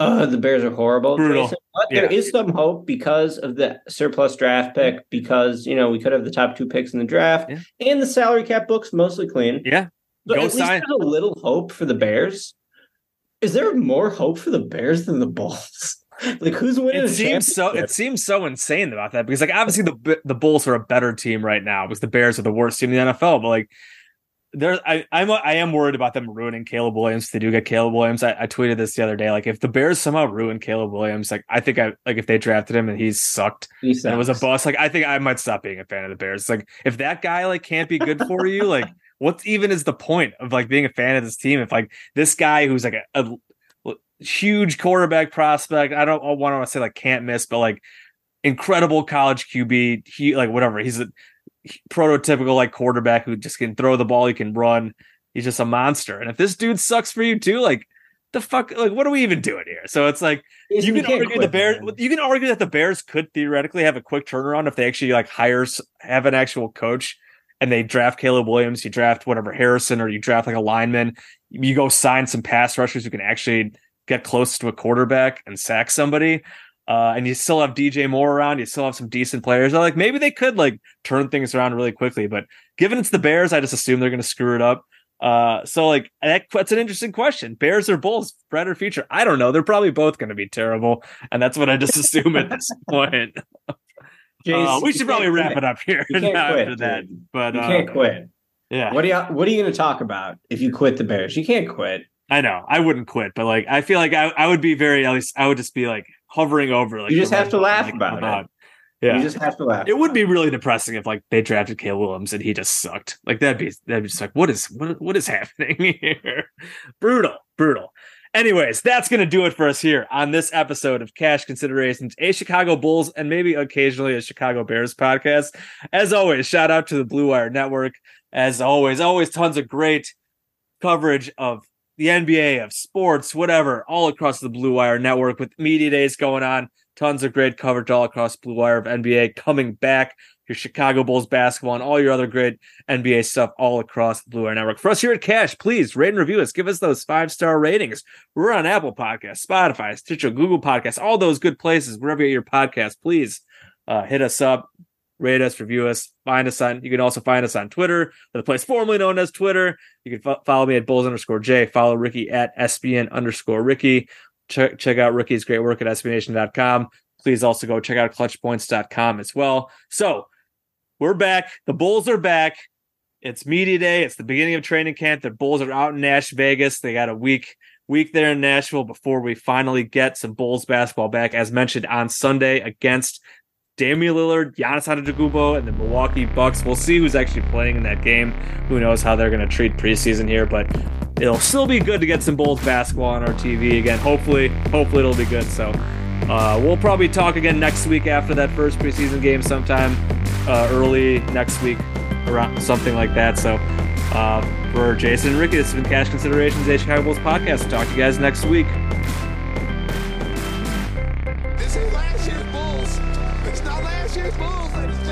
Uh, the Bears are horrible. Brutal. Jason, but there Yeah. is some hope because of the surplus draft pick, because you know we could have the top two picks in the draft, Yeah. and the salary cap books mostly clean. Yeah. So Go at least there's a little hope for the Bears. Is there more hope for the Bears than the Bulls? like who's winning? It seems so. It seems so insane about that because, like, obviously the the Bulls are a better team right now because the Bears are the worst team in the NFL. But like, there, I I'm I am worried about them ruining Caleb Williams. If they do get Caleb Williams. I, I tweeted this the other day. Like, if the Bears somehow ruin Caleb Williams, like, I think I like if they drafted him and he's sucked He and it was a bust. Like, I think I might stop being a fan of the Bears. Like, if that guy like can't be good for you, like, what even is the point of like being a fan of this team? If like this guy who's like a, a huge quarterback prospect, I don't want to say like can't miss, but like incredible college QB, he like whatever. He's a prototypical like quarterback who just can throw the ball, he can run. He's just a monster. And if this dude sucks for you too, like the fuck, like what are we even doing here? So it's like you can argue the Bears. man. You can argue that the Bears could theoretically have a quick turnaround if they actually like hires have an actual coach and they draft Caleb Williams, you draft whatever Harrison, or you draft like a lineman. You go sign some pass rushers who can actually get close to a quarterback and sack somebody. Uh, and you still have DJ Moore around. You still have some decent players. Like maybe they could like turn things around really quickly. But given it's the Bears, I just assume they're going to screw it up. Uh, so like that, that's an interesting question. Bears or Bulls, Fred or future? I don't know. They're probably both going to be terrible, and that's what I just assume at this point. Jace, Uh, we should probably wrap quit. it up here after that. dude. But You uh, can't quit. Yeah, What are you What are you going to talk about if you quit the Bears? You can't quit. I know. I wouldn't quit, but like I feel like I, I would be very at least I would just be like hovering over. Like You just have to laugh like, about it. Yeah, You just have to laugh. it would be really depressing if like they drafted Caleb Williams and he just sucked. Like that'd be that'd be just like what is what what is happening here? brutal, brutal. Anyways, that's gonna do it for us here on this episode of Cash Considerations, a Chicago Bulls and maybe occasionally a Chicago Bears podcast. As always, shout out to the Blue Wire Network. As always, always tons of great coverage of the NBA, of sports, whatever, all across the Blue Wire network with media days going on. Tons of great coverage all across Blue Wire of NBA coming back. Your Chicago Bulls basketball and all your other great NBA stuff all across the Blue Wire network. For us here at Cash, please rate and review us. Give us those five star ratings. We're on Apple Podcasts, Spotify, Stitcher, Google Podcasts, all those good places. Wherever you get your podcast, please uh, hit us up, rate us, review us, find us on. You can also find us on Twitter, the place formerly known as Twitter. You can fo- follow me at Bulls underscore J. Follow Ricky at SBN underscore Ricky. Check, check out Ricky's great work at SBNation.com. Please also go check out clutchpoints.com as well. So we're back. The Bulls are back. It's media day. It's the beginning of training camp. The Bulls are out in Nash Vegas. They got a week week there in Nashville before we finally get some Bulls basketball back, as mentioned on Sunday against Damian Lillard, Giannis Antetokounmpo, and the Milwaukee Bucks. We'll see who's actually playing in that game. Who knows how they're going to treat preseason here, but it'll still be good to get some Bulls basketball on our TV again. Hopefully, hopefully it'll be good. So uh, we'll probably talk again next week after that first preseason game, sometime uh, early next week, around something like that. So uh, for Jason and Ricky, this has been Cash Considerations, a Chicago Bulls podcast. Talk to you guys next week. And gentlemen.